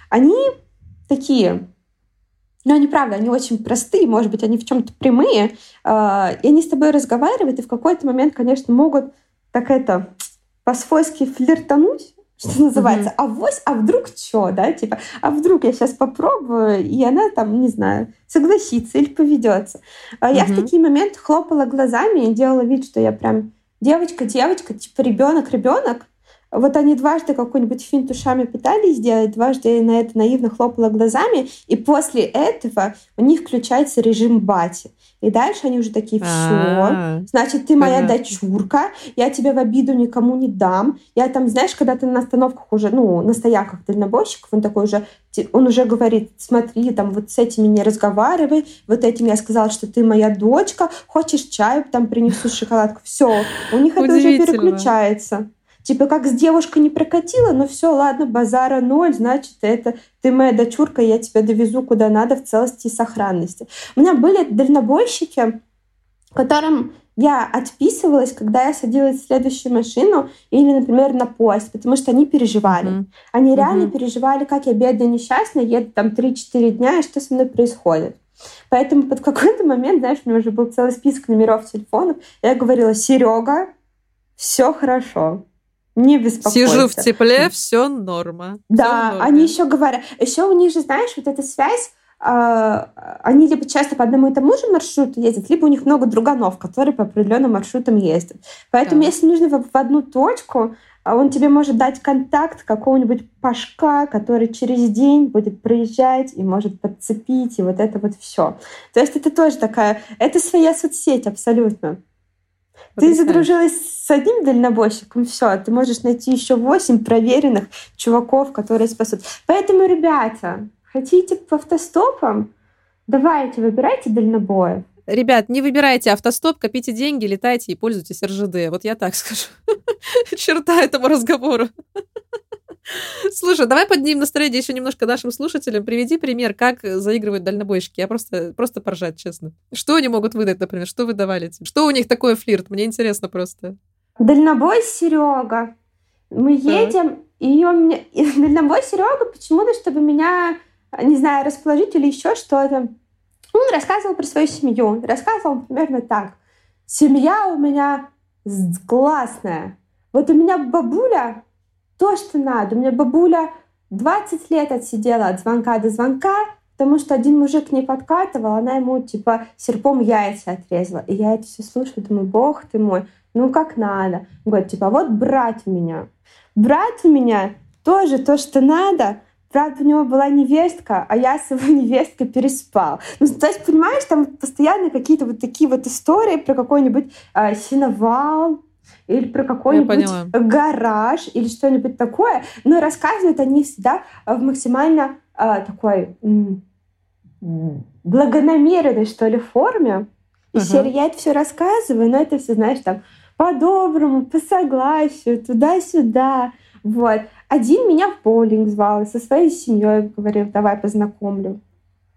Они такие, но они, правда, они очень простые, может быть, они в чем-то прямые, а, и они с тобой разговаривают, и в какой-то момент, конечно, могут так это по-свойски флиртануть, что называется, а вось, а вдруг что, да, типа, а вдруг я сейчас попробую, и она там, не знаю, согласится или поведется. Mm-hmm. Я в такие моменты хлопала глазами и делала вид, что я прям девочка, девочка, типа ребенок, ребенок, вот они дважды какой-нибудь финт ушами пытались сделать, дважды на это наивно хлопала глазами, и после этого у них включается режим бати. И дальше они уже такие, все, А-а-а. значит, ты моя Понятно. дочурка, я тебя в обиду никому не дам. Я там, знаешь, когда ты на остановках уже, ну, на стоянках дальнобойщиков, он такой уже, он уже говорит, смотри, там, вот с этими не разговаривай, вот этим я сказала, что ты моя дочка, хочешь чаю, там принесу шоколадку. Все, у них это уже переключается. Типа, как с девушкой не прокатило, но все, ладно, базара ноль, значит, это ты моя дочурка, я тебя довезу куда надо в целости и сохранности. У меня были дальнобойщики, которым я отписывалась, когда я садилась в следующую машину или, например, на поезд, потому что они переживали. Mm-hmm. Они реально mm-hmm. переживали, как я бедная, несчастная, еду там 3-4 дня, и что со мной происходит. Поэтому под какой-то момент, знаешь, у меня уже был целый список номеров телефонов. Я говорила, Серега, все хорошо. Не беспокойся. Сижу в тепле, все норма. Да, всё они еще говорят, еще у них же, знаешь, вот эта связь, э, они либо часто по одному и тому же маршруту ездят, либо у них много друганов, которые по определенным маршрутам ездят. Поэтому, да. если нужно в, в одну точку, а он тебе может дать контакт какого-нибудь пашка, который через день будет проезжать и может подцепить, и вот это вот все. То есть это тоже такая, это своя соцсеть абсолютно. Ты задружилась с одним дальнобойщиком, все, ты можешь найти еще восемь проверенных чуваков, которые спасут. Поэтому, ребята, хотите по автостопам? Давайте, выбирайте дальнобоев. Ребят, не выбирайте автостоп, копите деньги, летайте и пользуйтесь РЖД. Вот я так скажу. Черта этому разговору. Слушай, давай поднимем настроение еще немножко нашим слушателям. Приведи пример, как заигрывают дальнобойщики. Я просто, просто поржать, честно. Что они могут выдать, например? Что вы давали? Что у них такое флирт? Мне интересно просто. Дальнобой Серега. Мы едем, и он мне... И дальнобой Серега почему-то, чтобы меня, не знаю, расположить или еще что-то. Он рассказывал про свою семью. Рассказывал примерно так. Семья у меня классная. Вот у меня бабуля то, что надо. У меня бабуля 20 лет отсидела от звонка до звонка, потому что один мужик не подкатывал, она ему типа серпом яйца отрезала. И я это все слушаю, думаю, бог ты мой, ну как надо. Говорит, типа, вот брат у меня. Брат у меня тоже то, что надо, Правда, у него была невестка, а я с его невесткой переспал. Ну, то есть, понимаешь, там постоянно какие-то вот такие вот истории про какой-нибудь э, синовал, или про какой-нибудь гараж или что-нибудь такое, но рассказывают они всегда в максимально э, такой благонамеренной, что ли, форме. И uh-huh. серия я это все рассказываю, но это все, знаешь, там по-доброму, по согласию, туда-сюда. Вот. один меня в боулинг звал, со своей семьей говорил, давай познакомлю.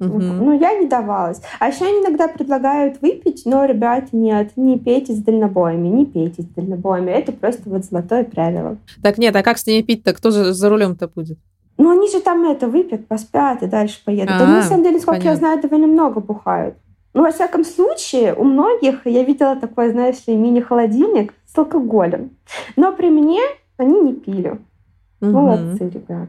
Угу. Ну, я не давалась. А еще они иногда предлагают выпить, но, ребята, нет, не пейте с дальнобоями, не пейте с дальнобоями. Это просто вот золотое правило. Так нет, а как с ними пить-то? Кто же за рулем-то будет? Ну, они же там это выпьют, поспят и дальше поедут. А, они, на самом деле, сколько понятно. я знаю, довольно много бухают. Ну, во всяком случае, у многих я видела такой, знаешь ли, мини-холодильник с алкоголем. Но при мне они не пили. Угу. Молодцы, ребята.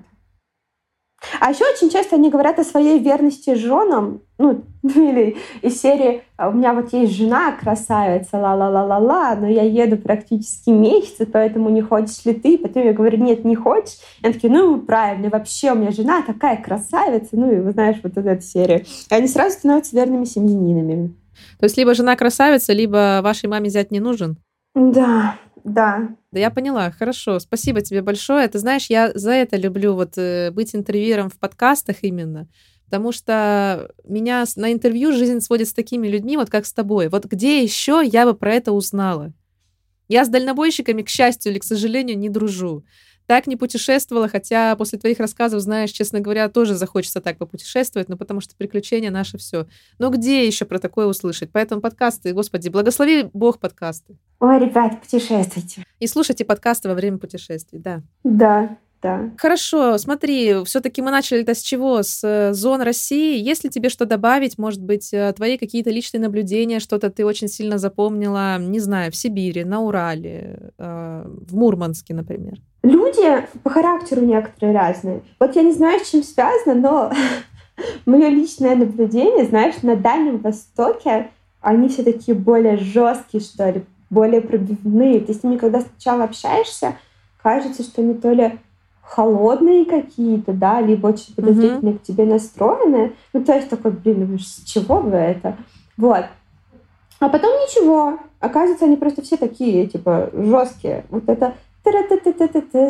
А еще очень часто они говорят о своей верности женам, ну, или из серии «А «У меня вот есть жена, красавица, ла-ла-ла-ла-ла, но я еду практически месяц, поэтому не хочешь ли ты?» Потом я говорю «Нет, не хочешь?» И они такие «Ну, правильно, вообще у меня жена такая красавица». Ну, и вы знаешь, вот эта серия. И они сразу становятся верными семьянинами. То есть либо жена красавица, либо вашей маме взять не нужен? Да, да. Да, я поняла. Хорошо. Спасибо тебе большое. Ты знаешь, я за это люблю вот э, быть интервьюером в подкастах именно. Потому что меня на интервью жизнь сводит с такими людьми, вот как с тобой. Вот где еще я бы про это узнала? Я с дальнобойщиками, к счастью или к сожалению, не дружу так не путешествовала, хотя после твоих рассказов, знаешь, честно говоря, тоже захочется так попутешествовать, ну потому что приключения наше все. Но где еще про такое услышать? Поэтому подкасты, господи, благослови Бог подкасты. Ой, ребят, путешествуйте. И слушайте подкасты во время путешествий, да. Да, да. Хорошо, смотри, все-таки мы начали-то с чего? С э, зон России. Есть ли тебе что добавить? Может быть, э, твои какие-то личные наблюдения, что-то ты очень сильно запомнила, не знаю, в Сибири, на Урале, э, в Мурманске, например? Люди по характеру некоторые разные. Вот я не знаю, с чем связано, но мое личное наблюдение, знаешь, на Дальнем Востоке они все такие более жесткие, что ли, более пробивные. Ты с ними, когда сначала общаешься, кажется, что они то ли холодные какие-то, да, либо очень подозрительные mm-hmm. к тебе настроены. Ну, то есть такой, блин, ну, с чего бы это? Вот. А потом ничего. Оказывается, они просто все такие, типа, жесткие. Вот это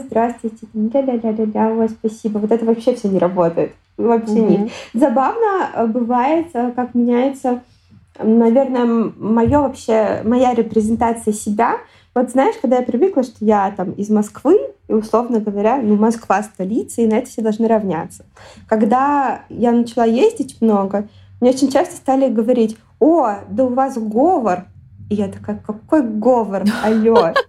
здравствуйте, ля-ля-ля-ля-ля, ой, спасибо. Вот это вообще все не работает. Вообще mm-hmm. не. Забавно э, бывает, э, как меняется, наверное, мое вообще, моя репрезентация себя. Вот знаешь, когда я привыкла, что я там из Москвы, и, условно говоря, ну, Москва столица, и на это все должны равняться. Когда я начала ездить много, мне очень часто стали говорить, о, да у вас говор. И я такая, какой говор, алло.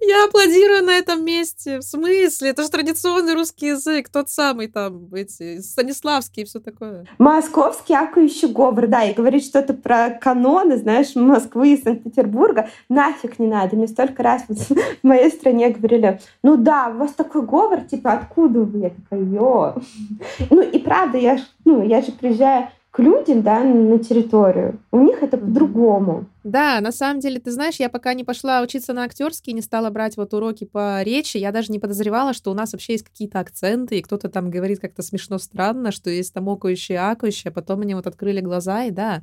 Я аплодирую на этом месте. В смысле? Это же традиционный русский язык, тот самый там, эти, Станиславский и все такое. Московский акающий говор, да, и говорит что-то про каноны, знаешь, Москвы и Санкт-Петербурга. Нафиг не надо. Мне столько раз вот в моей стране говорили, ну да, у вас такой говор, типа, откуда вы? Я такая, йо. Ну и правда, я, ну, я же приезжаю к людям, да, на территорию. У них это по-другому. Да, на самом деле, ты знаешь, я пока не пошла учиться на актерский, не стала брать вот уроки по речи, я даже не подозревала, что у нас вообще есть какие-то акценты, и кто-то там говорит как-то смешно странно, что есть там окающие, акающие, а потом мне вот открыли глаза, и да,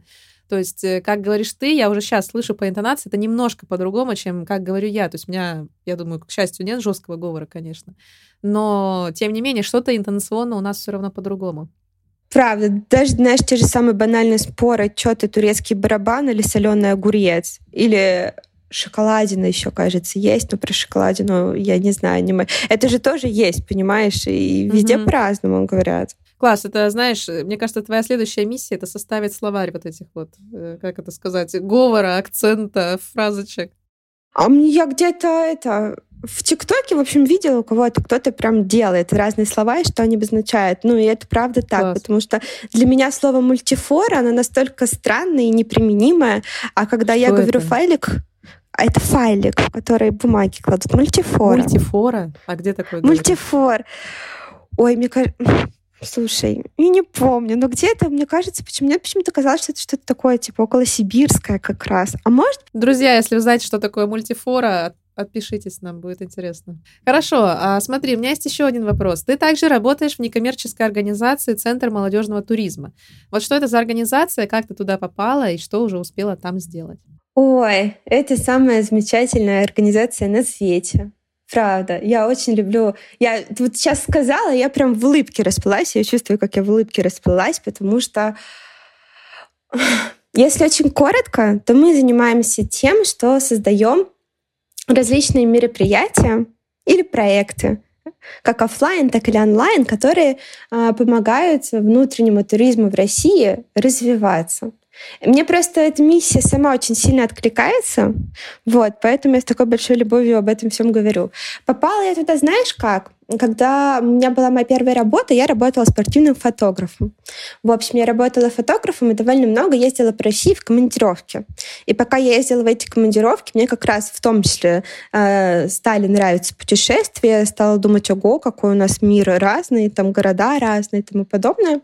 то есть, э, как говоришь ты, я уже сейчас слышу по интонации, это немножко по-другому, чем как говорю я. То есть у меня, я думаю, к счастью, нет жесткого говора, конечно. Но, тем не менее, что-то интонационно у нас все равно по-другому. Правда, даже, знаешь, те же самые банальные споры, что ты турецкий барабан или соленый огурец, или шоколадина еще, кажется, есть, но про шоколадину я не знаю. Не... Это же тоже есть, понимаешь, и везде mm-hmm. по-разному говорят. Класс, это, знаешь, мне кажется, твоя следующая миссия — это составить словарь вот этих вот, э, как это сказать, говора, акцента, фразочек. А я где-то это в ТикТоке, в общем, видела у кого-то, кто-то прям делает разные слова и что они обозначают. Ну, и это правда так, Класс. потому что для меня слово мультифора, оно настолько странное и неприменимое, а когда что я это? говорю файлик, а это файлик, в который бумаги кладут. Мультифора. Мультифора? А где такое? Мультифор. Ой, мне кажется... Слушай, я не помню, но где-то, мне кажется, почему мне почему-то казалось, что это что-то такое, типа, около сибирское как раз. А может... Друзья, если вы знаете, что такое мультифора, Отпишитесь, нам будет интересно. Хорошо, а смотри, у меня есть еще один вопрос. Ты также работаешь в некоммерческой организации Центр молодежного туризма. Вот что это за организация, как ты туда попала и что уже успела там сделать? Ой, это самая замечательная организация на свете. Правда, я очень люблю. Я вот сейчас сказала, я прям в улыбке расплылась. Я чувствую, как я в улыбке расплылась, потому что если очень коротко, то мы занимаемся тем, что создаем различные мероприятия или проекты как офлайн, так или онлайн, которые а, помогают внутреннему туризму в России развиваться. Мне просто эта миссия сама очень сильно откликается, вот, поэтому я с такой большой любовью об этом всем говорю. Попала я туда, знаешь как? Когда у меня была моя первая работа, я работала спортивным фотографом. В общем, я работала фотографом и довольно много ездила по России в командировки. И пока я ездила в эти командировки, мне как раз в том числе э, стали нравиться путешествия, стала думать, ого, какой у нас мир разный, там города разные и тому подобное.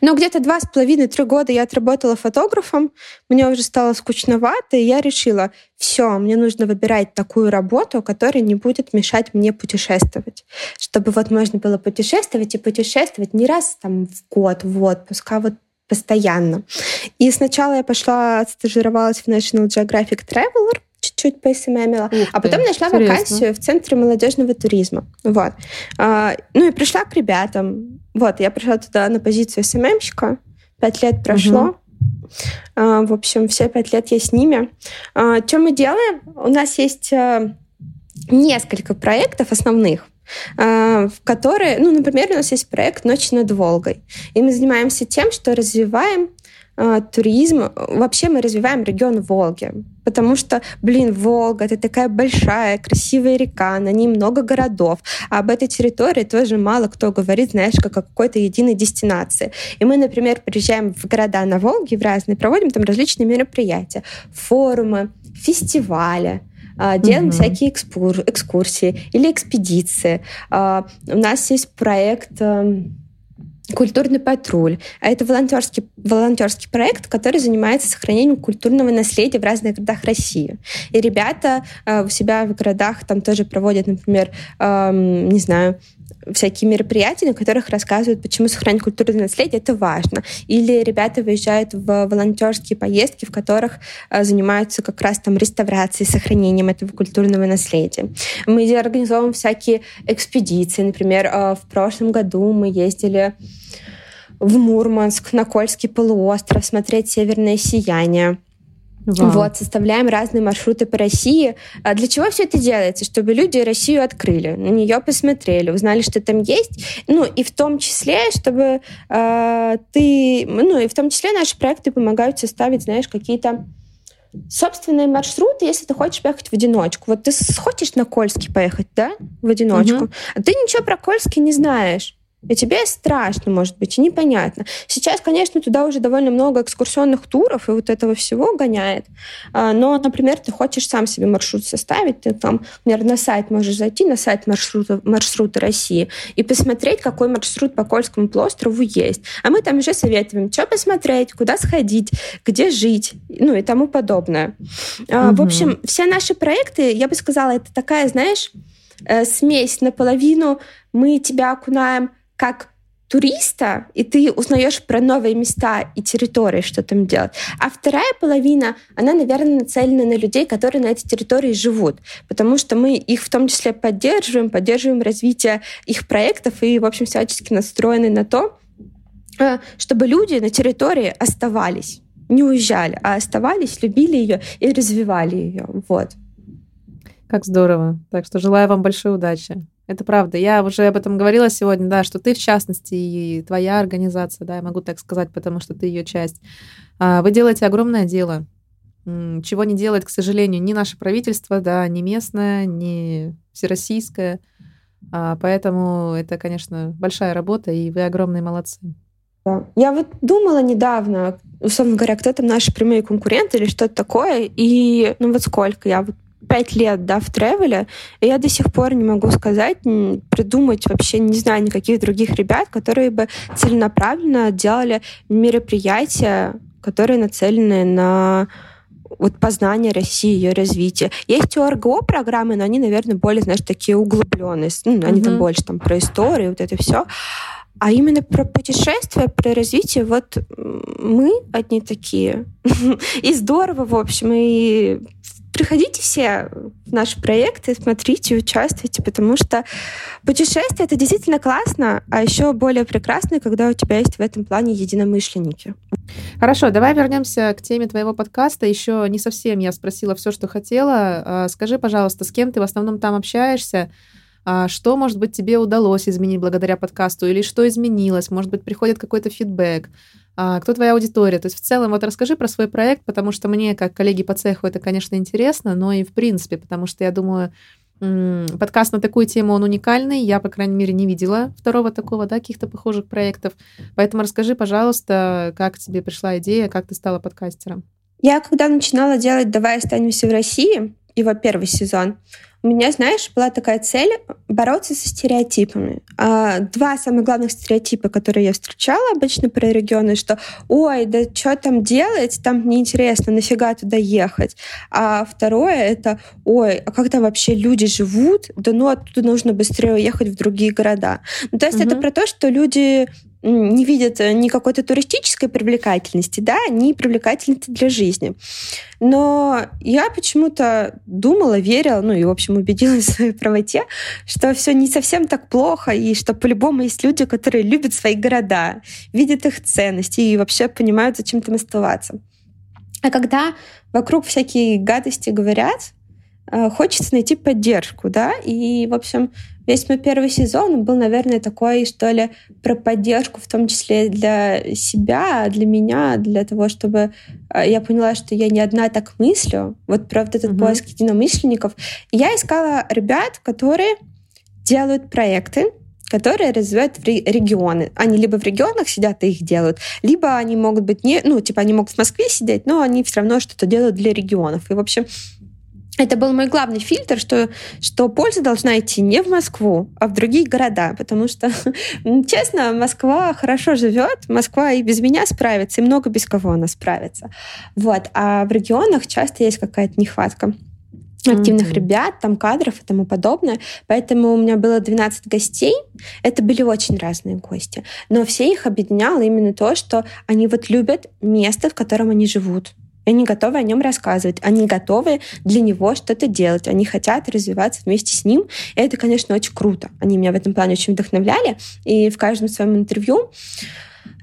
Но где-то два с половиной-три года я отработала фотографом, мне уже стало скучновато, и я решила, все, мне нужно выбирать такую работу, которая не будет мешать мне путешествовать. Чтобы вот можно было путешествовать и путешествовать не раз там в год в отпуск, а вот постоянно. И сначала я пошла, стажировалась в National Geographic Traveler, чуть-чуть посмэмила, а потом нашла интересно. вакансию в Центре молодежного туризма. Вот. А, ну и пришла к ребятам. Вот, я пришла туда на позицию СММщика. Пять лет прошло. Угу. А, в общем, все пять лет я с ними. А, что мы делаем? У нас есть а, несколько проектов основных в которые, ну, например, у нас есть проект «Ночь над Волгой», и мы занимаемся тем, что развиваем туризм. Вообще мы развиваем регион Волги, потому что, блин, Волга — это такая большая, красивая река, на ней много городов, а об этой территории тоже мало кто говорит, знаешь, как о какой-то единой дестинации. И мы, например, приезжаем в города на Волге, в разные, проводим там различные мероприятия, форумы, фестивали, делаем угу. всякие экскур экскурсии или экспедиции. Uh, у нас есть проект uh, Культурный патруль. А это волонтерский, волонтерский проект, который занимается сохранением культурного наследия в разных городах России. И ребята э, у себя в городах там тоже проводят, например, э, не знаю, всякие мероприятия, на которых рассказывают, почему сохранить культурное наследие это важно. Или ребята выезжают в волонтерские поездки, в которых э, занимаются как раз там реставрацией, сохранением этого культурного наследия. Мы организовываем всякие экспедиции. Например, э, в прошлом году мы ездили в Мурманск, на Кольский полуостров, смотреть северное сияние. Вау. Вот, составляем разные маршруты по России. А для чего все это делается? Чтобы люди Россию открыли, на нее посмотрели, узнали, что там есть. Ну, и в том числе, чтобы э, ты... Ну, и в том числе наши проекты помогают составить, знаешь, какие-то собственные маршруты, если ты хочешь поехать в одиночку. Вот ты хочешь на Кольский поехать, да, в одиночку, угу. а ты ничего про Кольский не знаешь. И тебе страшно, может быть, и непонятно. Сейчас, конечно, туда уже довольно много экскурсионных туров и вот этого всего гоняет. А, но, например, ты хочешь сам себе маршрут составить, ты там, например, на сайт можешь зайти, на сайт маршрута, маршрута России, и посмотреть, какой маршрут по Кольскому полуострову есть. А мы там уже советуем, что посмотреть, куда сходить, где жить, ну и тому подобное. Угу. В общем, все наши проекты, я бы сказала, это такая, знаешь, э, смесь наполовину мы тебя окунаем как туриста, и ты узнаешь про новые места и территории, что там делать. А вторая половина, она, наверное, нацелена на людей, которые на этой территории живут, потому что мы их в том числе поддерживаем, поддерживаем развитие их проектов и, в общем, всячески настроены на то, э, чтобы люди на территории оставались, не уезжали, а оставались, любили ее и развивали ее. Вот. Как здорово. Так что желаю вам большой удачи. Это правда. Я уже об этом говорила сегодня, да, что ты, в частности, и твоя организация, да, я могу так сказать, потому что ты ее часть, а, вы делаете огромное дело, чего не делает, к сожалению, ни наше правительство, да, ни местное, ни всероссийское. А, поэтому это, конечно, большая работа, и вы огромные молодцы. Да. Я вот думала недавно, условно говоря, кто там наши прямые конкуренты или что-то такое, и ну вот сколько, я вот пять лет, да, в тревеле, и я до сих пор не могу сказать, придумать вообще, не знаю, никаких других ребят, которые бы целенаправленно делали мероприятия, которые нацелены на вот познание России, ее развитие. Есть ОРГО программы, но они, наверное, более, знаешь, такие углубленные. Ну, они mm-hmm. там больше там про историю, вот это все. А именно про путешествия, про развитие, вот мы одни такие. И здорово, в общем, и приходите все в наши проекты, смотрите, участвуйте, потому что путешествие — это действительно классно, а еще более прекрасно, когда у тебя есть в этом плане единомышленники. Хорошо, давай вернемся к теме твоего подкаста. Еще не совсем я спросила все, что хотела. А, скажи, пожалуйста, с кем ты в основном там общаешься? А что, может быть, тебе удалось изменить благодаря подкасту, или что изменилось? Может быть, приходит какой-то фидбэк? А, кто твоя аудитория? То есть в целом вот расскажи про свой проект, потому что мне, как коллеги по цеху, это, конечно, интересно, но и в принципе, потому что я думаю, подкаст на такую тему, он уникальный. Я, по крайней мере, не видела второго такого, да, каких-то похожих проектов. Поэтому расскажи, пожалуйста, как тебе пришла идея, как ты стала подкастером? Я когда начинала делать «Давай останемся в России», его первый сезон, у меня, знаешь, была такая цель бороться со стереотипами. А, два самых главных стереотипа, которые я встречала обычно про регионы, что «Ой, да что там делать? Там неинтересно, нафига туда ехать?» А второе — это «Ой, а как там вообще люди живут? Да ну оттуда нужно быстрее уехать в другие города». Ну, то есть угу. это про то, что люди не видят э, ни какой-то туристической привлекательности, да, ни привлекательности для жизни. Но я почему-то думала, верила, ну и, в общем, убедилась в своей правоте, что все не совсем так плохо, и что по-любому есть люди, которые любят свои города, видят их ценности и вообще понимают, зачем там оставаться. А когда вокруг всякие гадости говорят, э, хочется найти поддержку, да, и, в общем, Весь мой первый сезон был, наверное, такой, что ли, про поддержку, в том числе для себя, для меня, для того, чтобы э, я поняла, что я не одна так мыслю. Вот про вот этот угу. поиск единомышленников. И я искала ребят, которые делают проекты, которые развивают регионы. Они либо в регионах сидят и их делают, либо они могут быть не, ну, типа они могут в Москве сидеть, но они все равно что-то делают для регионов. И, в общем, это был мой главный фильтр, что, что польза должна идти не в Москву, а в другие города, потому что, честно, Москва хорошо живет, Москва и без меня справится, и много без кого она справится. Вот. А в регионах часто есть какая-то нехватка активных mm-hmm. ребят, там кадров и тому подобное. Поэтому у меня было 12 гостей. Это были очень разные гости. Но все их объединяло именно то, что они вот любят место, в котором они живут. И они готовы о нем рассказывать, они готовы для него что-то делать, они хотят развиваться вместе с ним. И это, конечно, очень круто. Они меня в этом плане очень вдохновляли. И в каждом своем интервью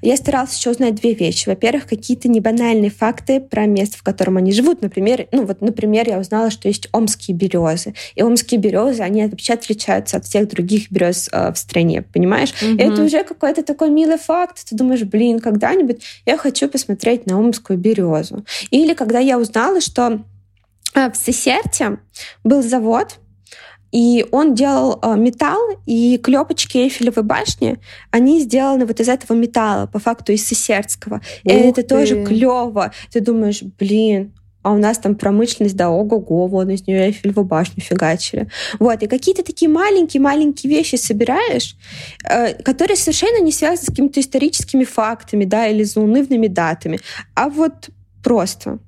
я старалась еще узнать две вещи. Во-первых, какие-то небанальные факты про место, в котором они живут. Например, ну вот, например, я узнала, что есть омские березы. И омские березы, они вообще отличаются от всех других берез э, в стране, понимаешь? Mm-hmm. И это уже какой-то такой милый факт. Ты думаешь, блин, когда-нибудь я хочу посмотреть на омскую березу. Или когда я узнала, что э, в Сесерте был завод, и он делал э, металл, и клепочки Эйфелевой башни, они сделаны вот из этого металла, по факту из Сесердского. И это ты. тоже клево. Ты думаешь, блин, а у нас там промышленность, да, ого-го, вон из нее Эйфелеву башню фигачили. Вот, и какие-то такие маленькие-маленькие вещи собираешь, э, которые совершенно не связаны с какими-то историческими фактами, да, или заунывными датами, а вот просто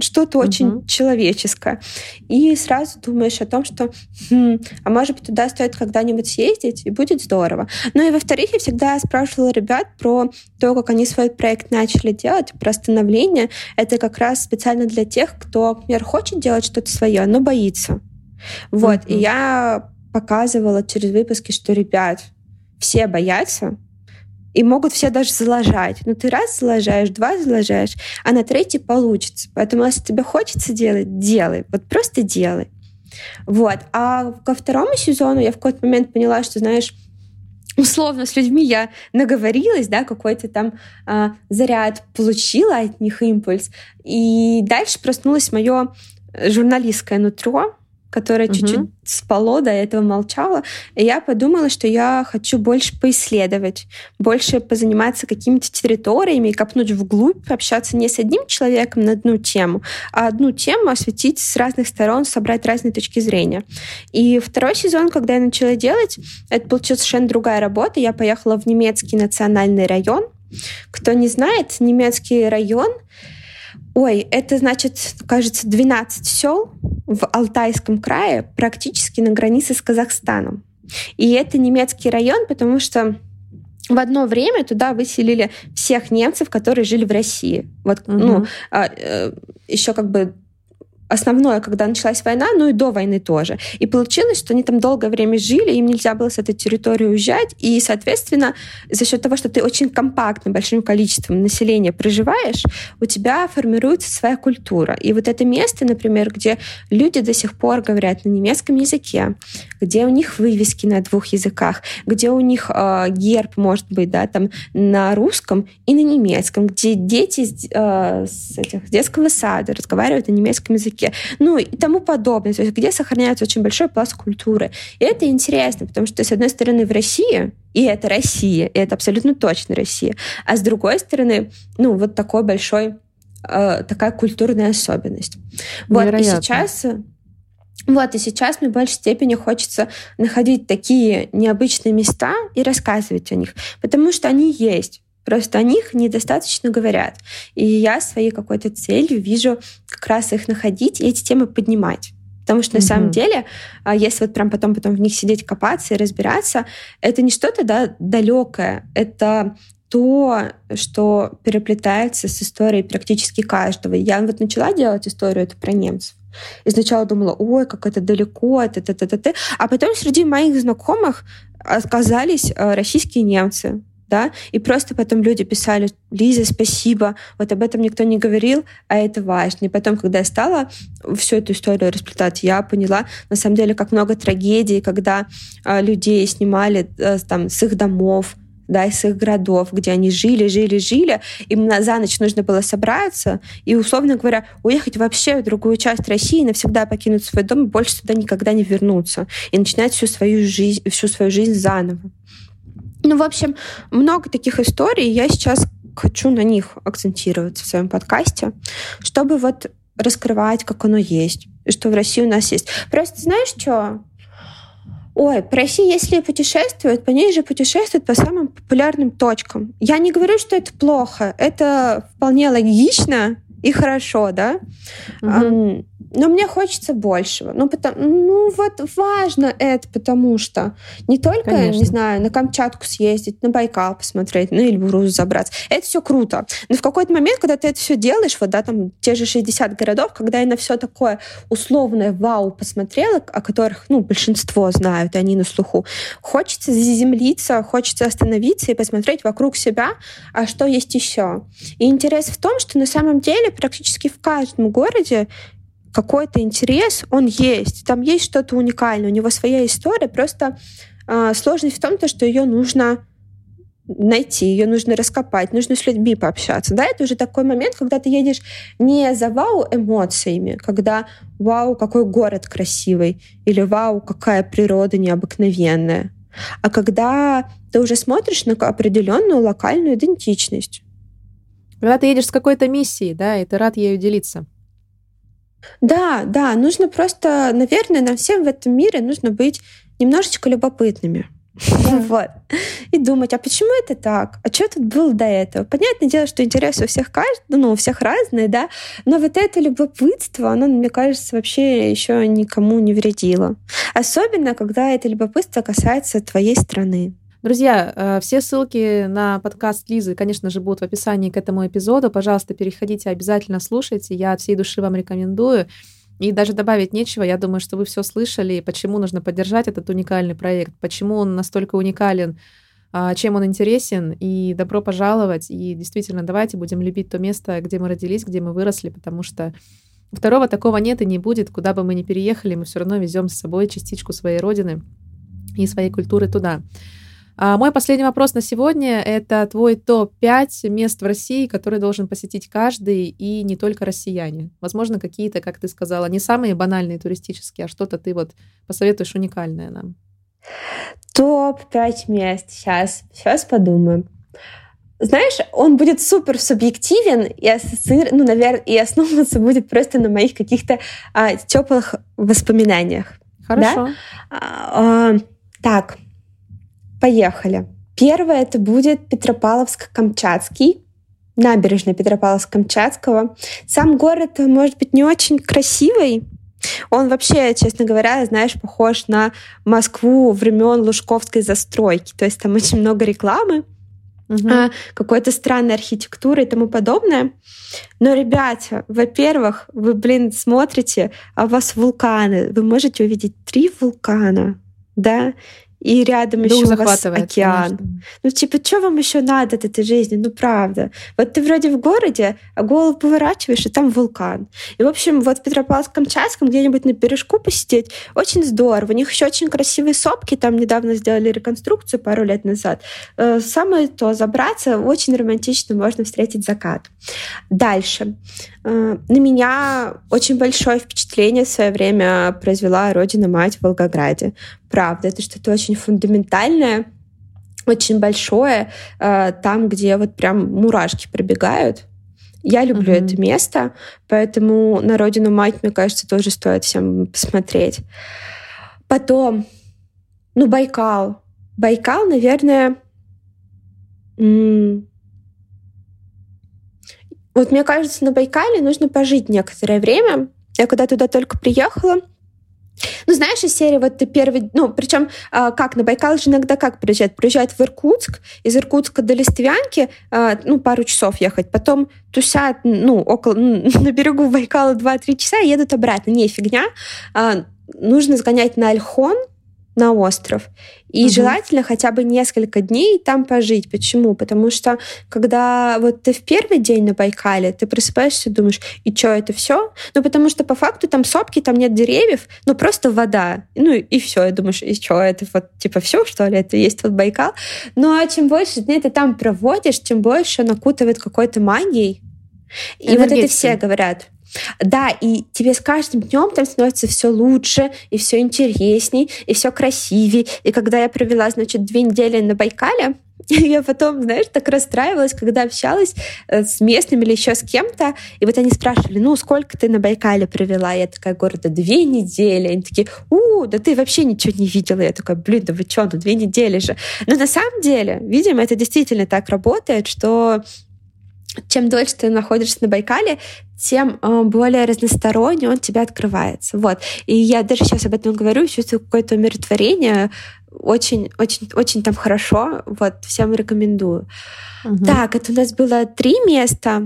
что-то угу. очень человеческое. И сразу думаешь о том, что, хм, а может быть, туда стоит когда-нибудь съездить, и будет здорово. Ну и во-вторых, я всегда спрашивала ребят про то, как они свой проект начали делать, про становление. Это как раз специально для тех, кто, например, хочет делать что-то свое, но боится. Вот. Угу. И я показывала через выпуски, что, ребят, все боятся, и могут все даже заложать. Но ну, ты раз заложаешь, два заложаешь, а на третий получится. Поэтому, если тебе хочется делать, делай. Вот просто делай. Вот. А ко второму сезону я в какой-то момент поняла, что, знаешь, условно с людьми я наговорилась, да, какой-то там а, заряд получила от них импульс. И дальше проснулось мое журналистское нутро, которое угу. чуть-чуть спало, до этого молчало. И я подумала, что я хочу больше поисследовать, больше позаниматься какими-то территориями копнуть вглубь, общаться не с одним человеком на одну тему, а одну тему осветить с разных сторон, собрать разные точки зрения. И второй сезон, когда я начала делать, это получилась совершенно другая работа. Я поехала в немецкий национальный район. Кто не знает, немецкий район Ой, это значит, кажется, 12 сел в Алтайском крае, практически на границе с Казахстаном. И это немецкий район, потому что в одно время туда выселили всех немцев, которые жили в России. Вот, угу. ну, а, э, еще как бы основное, когда началась война, ну и до войны тоже. И получилось, что они там долгое время жили, им нельзя было с этой территории уезжать, и, соответственно, за счет того, что ты очень компактно, большим количеством населения проживаешь, у тебя формируется своя культура. И вот это место, например, где люди до сих пор говорят на немецком языке, где у них вывески на двух языках, где у них э, герб, может быть, да, там на русском и на немецком, где дети э, с этих детского сада разговаривают на немецком языке, языке, ну и тому подобное, то есть где сохраняется очень большой пласт культуры. И это интересно, потому что, с одной стороны, в России, и это Россия, и это абсолютно точно Россия, а с другой стороны, ну, вот такой большой, э, такая культурная особенность. Вот, и сейчас... Вот, и сейчас мне в большей степени хочется находить такие необычные места и рассказывать о них, потому что они есть. Просто о них недостаточно говорят. И я своей какой-то целью вижу как раз их находить и эти темы поднимать. Потому что на mm-hmm. самом деле, а, если вот прям потом потом в них сидеть, копаться и разбираться, это не что-то да, далекое, это то, что переплетается с историей практически каждого. Я вот начала делать историю это про немцев. И сначала думала, ой, как это далеко, это, это, это, это. А потом среди моих знакомых оказались а, российские немцы, да, и просто потом люди писали, Лиза, спасибо, вот об этом никто не говорил, а это важно. И потом, когда я стала всю эту историю расплетать, я поняла, на самом деле, как много трагедий, когда а, людей снимали а, там с их домов, да, из их городов, где они жили, жили, жили, им на, за ночь нужно было собраться и, условно говоря, уехать вообще в другую часть России, навсегда покинуть свой дом и больше сюда никогда не вернуться и начинать всю свою жизнь, всю свою жизнь заново. Ну, в общем, много таких историй. Я сейчас хочу на них акцентироваться в своем подкасте, чтобы вот раскрывать, как оно есть, и что в России у нас есть. Просто знаешь что? Ой, по России, если путешествуют, по ней же путешествуют по самым популярным точкам. Я не говорю, что это плохо. Это вполне логично и хорошо, да? Угу. Но мне хочется большего. Ну, потому, ну вот важно это, потому что не только, Конечно. не знаю, на Камчатку съездить, на Байкал посмотреть, на Эльбрус забраться. Это все круто. Но в какой-то момент, когда ты это все делаешь, вот, да, там те же 60 городов, когда я на все такое условное вау посмотрела, о которых, ну, большинство знают, они на слуху, хочется заземлиться, хочется остановиться и посмотреть вокруг себя, а что есть еще. И интерес в том, что на самом деле практически в каждом городе какой-то интерес, он есть. Там есть что-то уникальное, у него своя история. Просто э, сложность в том, то, что ее нужно найти, ее нужно раскопать, нужно с людьми пообщаться. Да, это уже такой момент, когда ты едешь не за вау эмоциями, когда вау, какой город красивый, или вау, какая природа необыкновенная, а когда ты уже смотришь на определенную локальную идентичность. Когда ты едешь с какой-то миссией, да, и ты рад ею делиться. Да, да, нужно просто, наверное, нам всем в этом мире нужно быть немножечко любопытными. Да. Вот. И думать, а почему это так? А что тут было до этого? Понятное дело, что интересы у всех каждый, ну, у всех разные, да, но вот это любопытство, оно, мне кажется, вообще еще никому не вредило. Особенно, когда это любопытство касается твоей страны. Друзья, э, все ссылки на подкаст Лизы, конечно же, будут в описании к этому эпизоду. Пожалуйста, переходите, обязательно слушайте. Я от всей души вам рекомендую. И даже добавить нечего. Я думаю, что вы все слышали, почему нужно поддержать этот уникальный проект, почему он настолько уникален, а, чем он интересен. И добро пожаловать. И действительно, давайте будем любить то место, где мы родились, где мы выросли, потому что второго такого нет и не будет. Куда бы мы ни переехали, мы все равно везем с собой частичку своей родины и своей культуры туда. А мой последний вопрос на сегодня — это твой топ-5 мест в России, которые должен посетить каждый, и не только россияне. Возможно, какие-то, как ты сказала, не самые банальные туристические, а что-то ты вот посоветуешь уникальное нам. Топ-5 мест. Сейчас, сейчас подумаем. Знаешь, он будет супер субъективен и ассоциир... ну, наверное, и основываться будет просто на моих каких-то а, теплых воспоминаниях. Хорошо. Да? А, а, так, Поехали. Первое это будет Петропавловск-Камчатский, набережная Петропавловск-Камчатского. Сам город может быть не очень красивый, он вообще, честно говоря, знаешь, похож на Москву времен Лужковской застройки. То есть там очень много рекламы, угу. какой-то странной архитектуры и тому подобное. Но, ребята, во-первых, вы, блин, смотрите, а у вас вулканы. Вы можете увидеть три вулкана, да, и рядом да еще у вас океан. Конечно. Ну, типа, что вам еще надо от этой жизни? Ну, правда. Вот ты вроде в городе, а голову поворачиваешь, и там вулкан. И, в общем, вот в Петропавловск-Камчатском где-нибудь на бережку посидеть очень здорово. У них еще очень красивые сопки, там недавно сделали реконструкцию пару лет назад. Э, самое то, забраться, очень романтично можно встретить закат. Дальше. Э, на меня очень большое впечатление в свое время произвела родина-мать в Волгограде. Правда, это что-то очень фундаментальное, очень большое, э, там, где вот прям мурашки пробегают. Я люблю mm-hmm. это место, поэтому на родину мать, мне кажется, тоже стоит всем посмотреть. Потом, ну, Байкал. Байкал, наверное, м- вот мне кажется, на Байкале нужно пожить некоторое время. Я когда туда только приехала, ну, знаешь, из серии вот ты первый... Ну, причем а, как, на Байкал же иногда как приезжают? Приезжают в Иркутск, из Иркутска до Листвянки, а, ну, пару часов ехать, потом тусят, ну, около... на берегу Байкала 2-3 часа и едут обратно. Не, фигня. А, нужно сгонять на Альхон, на остров. И угу. желательно хотя бы несколько дней там пожить. Почему? Потому что когда вот ты в первый день на Байкале, ты просыпаешься и думаешь, и что, это все? Ну, потому что по факту там сопки, там нет деревьев, ну, просто вода. Ну, и все. И думаешь, и что, это вот типа все, что ли? Это есть вот Байкал? Ну, а чем больше дней ты там проводишь, тем больше он окутывает какой-то магией. И вот это все говорят. Да, и тебе с каждым днем там становится все лучше, и все интересней, и все красивее. И когда я провела, значит, две недели на Байкале, я потом, знаешь, так расстраивалась, когда общалась э, с местными или еще с кем-то, и вот они спрашивали, ну, сколько ты на Байкале провела? Я такая, города, две недели. Они такие, у, да ты вообще ничего не видела. Я такая, блин, да вы что, ну две недели же. Но на самом деле, видимо, это действительно так работает, что чем дольше ты находишься на Байкале, тем э, более разносторонне он тебе открывается. Вот. И я даже сейчас об этом говорю, чувствую какое-то умиротворение. Очень, очень, очень там хорошо. Вот, всем рекомендую. Угу. Так, это у нас было три места.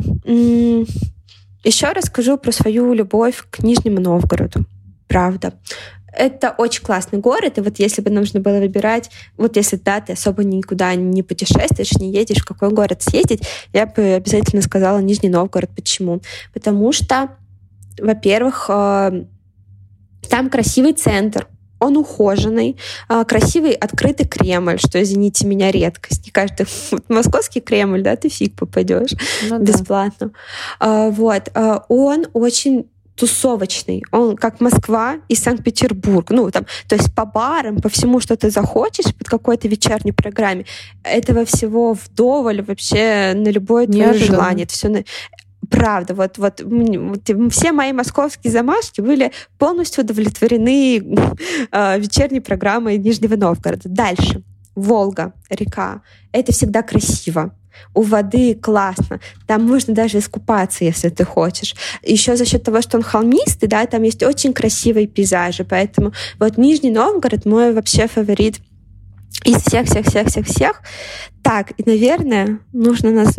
Еще расскажу про свою любовь к Нижнему Новгороду. Правда. Это очень классный город, и вот если бы нужно было выбирать, вот если да, ты особо никуда не путешествуешь, не едешь, в какой город съездить, я бы обязательно сказала Нижний Новгород. Почему? Потому что, во-первых, э, там красивый центр, он ухоженный, э, красивый открытый Кремль, что, извините меня, редкость. Не каждый вот московский Кремль, да, ты фиг попадешь ну, бесплатно. Да. Вот. Э, он очень тусовочный. Он как Москва и Санкт-Петербург. Ну, там, то есть по барам, по всему, что ты захочешь под какой-то вечерней программе, этого всего вдоволь вообще на любое твое желание. Это все на... Правда, вот, вот, все мои московские замашки были полностью удовлетворены э, вечерней программой Нижнего Новгорода. Дальше. Волга, река. Это всегда красиво у воды классно. Там можно даже искупаться, если ты хочешь. Еще за счет того, что он холмистый, да, там есть очень красивые пейзажи. Поэтому вот Нижний Новгород мой вообще фаворит из всех-всех-всех-всех-всех. Так, и, наверное, нужно, наз...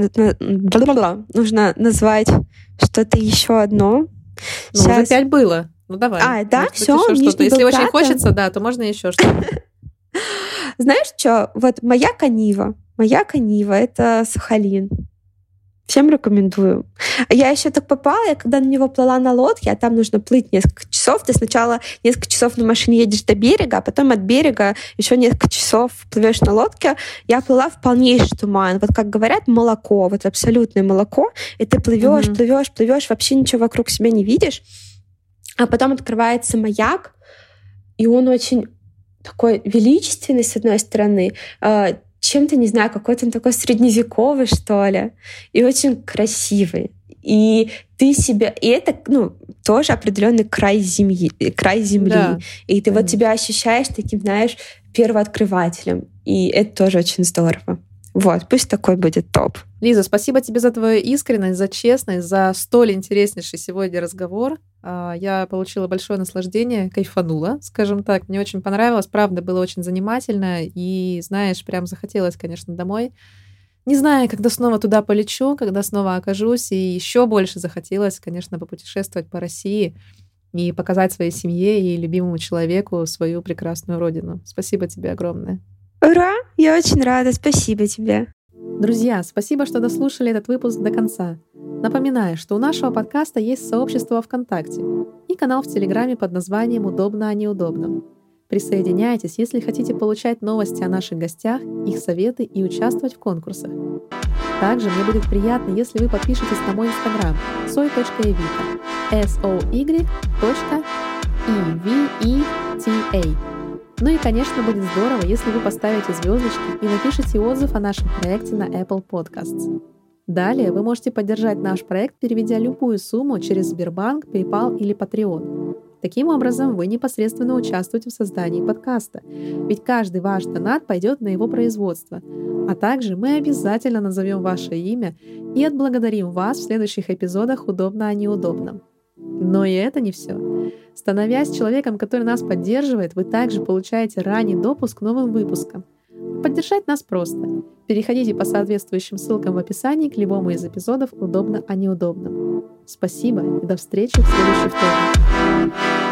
нужно назвать что-то еще одно. Ну, Сейчас... уже пять было. Ну, давай. А, да, все, что-то. Если очень хочется, да, то можно еще что-то. Знаешь что, вот моя канива, Моя канива — это Сахалин. Всем рекомендую. Я еще так попала, я когда на него плыла на лодке, а там нужно плыть несколько часов. Ты сначала несколько часов на машине едешь до берега, а потом от берега еще несколько часов плывешь на лодке. Я плыла в полнейший туман. Вот как говорят, молоко, вот абсолютное молоко. И ты плывешь, mm-hmm. плывешь, плывешь, вообще ничего вокруг себя не видишь. А потом открывается маяк, и он очень такой величественный, с одной стороны, а, чем-то, не знаю, какой-то он такой средневековый, что ли, и очень красивый. И ты себя... И это, ну, тоже определенный край земли. Край земли. Да. И ты Конечно. вот себя ощущаешь таким, знаешь, первооткрывателем. И это тоже очень здорово. Вот, пусть такой будет топ. Лиза, спасибо тебе за твою искренность, за честность, за столь интереснейший сегодня разговор. А, я получила большое наслаждение, кайфанула, скажем так. Мне очень понравилось, правда, было очень занимательно. И, знаешь, прям захотелось, конечно, домой. Не знаю, когда снова туда полечу, когда снова окажусь, и еще больше захотелось, конечно, попутешествовать по России и показать своей семье и любимому человеку свою прекрасную родину. Спасибо тебе огромное. Ура! Я очень рада. Спасибо тебе. Друзья, спасибо, что дослушали этот выпуск до конца. Напоминаю, что у нашего подкаста есть сообщество ВКонтакте и канал в Телеграме под названием «Удобно о неудобном». Присоединяйтесь, если хотите получать новости о наших гостях, их советы и участвовать в конкурсах. Также мне будет приятно, если вы подпишетесь на мой инстаграм soy.evita s o y e v e t a Ну и, конечно, будет здорово, если вы поставите звездочки и напишите отзыв о нашем проекте на Apple Podcasts. Далее вы можете поддержать наш проект, переведя любую сумму через Сбербанк, PayPal или Patreon. Таким образом, вы непосредственно участвуете в создании подкаста, ведь каждый ваш донат пойдет на его производство. А также мы обязательно назовем ваше имя и отблагодарим вас в следующих эпизодах «Удобно о неудобном». Но и это не все. Становясь человеком, который нас поддерживает, вы также получаете ранний допуск к новым выпускам. Поддержать нас просто. Переходите по соответствующим ссылкам в описании к любому из эпизодов «Удобно о неудобном». Спасибо и до встречи в следующий вторник.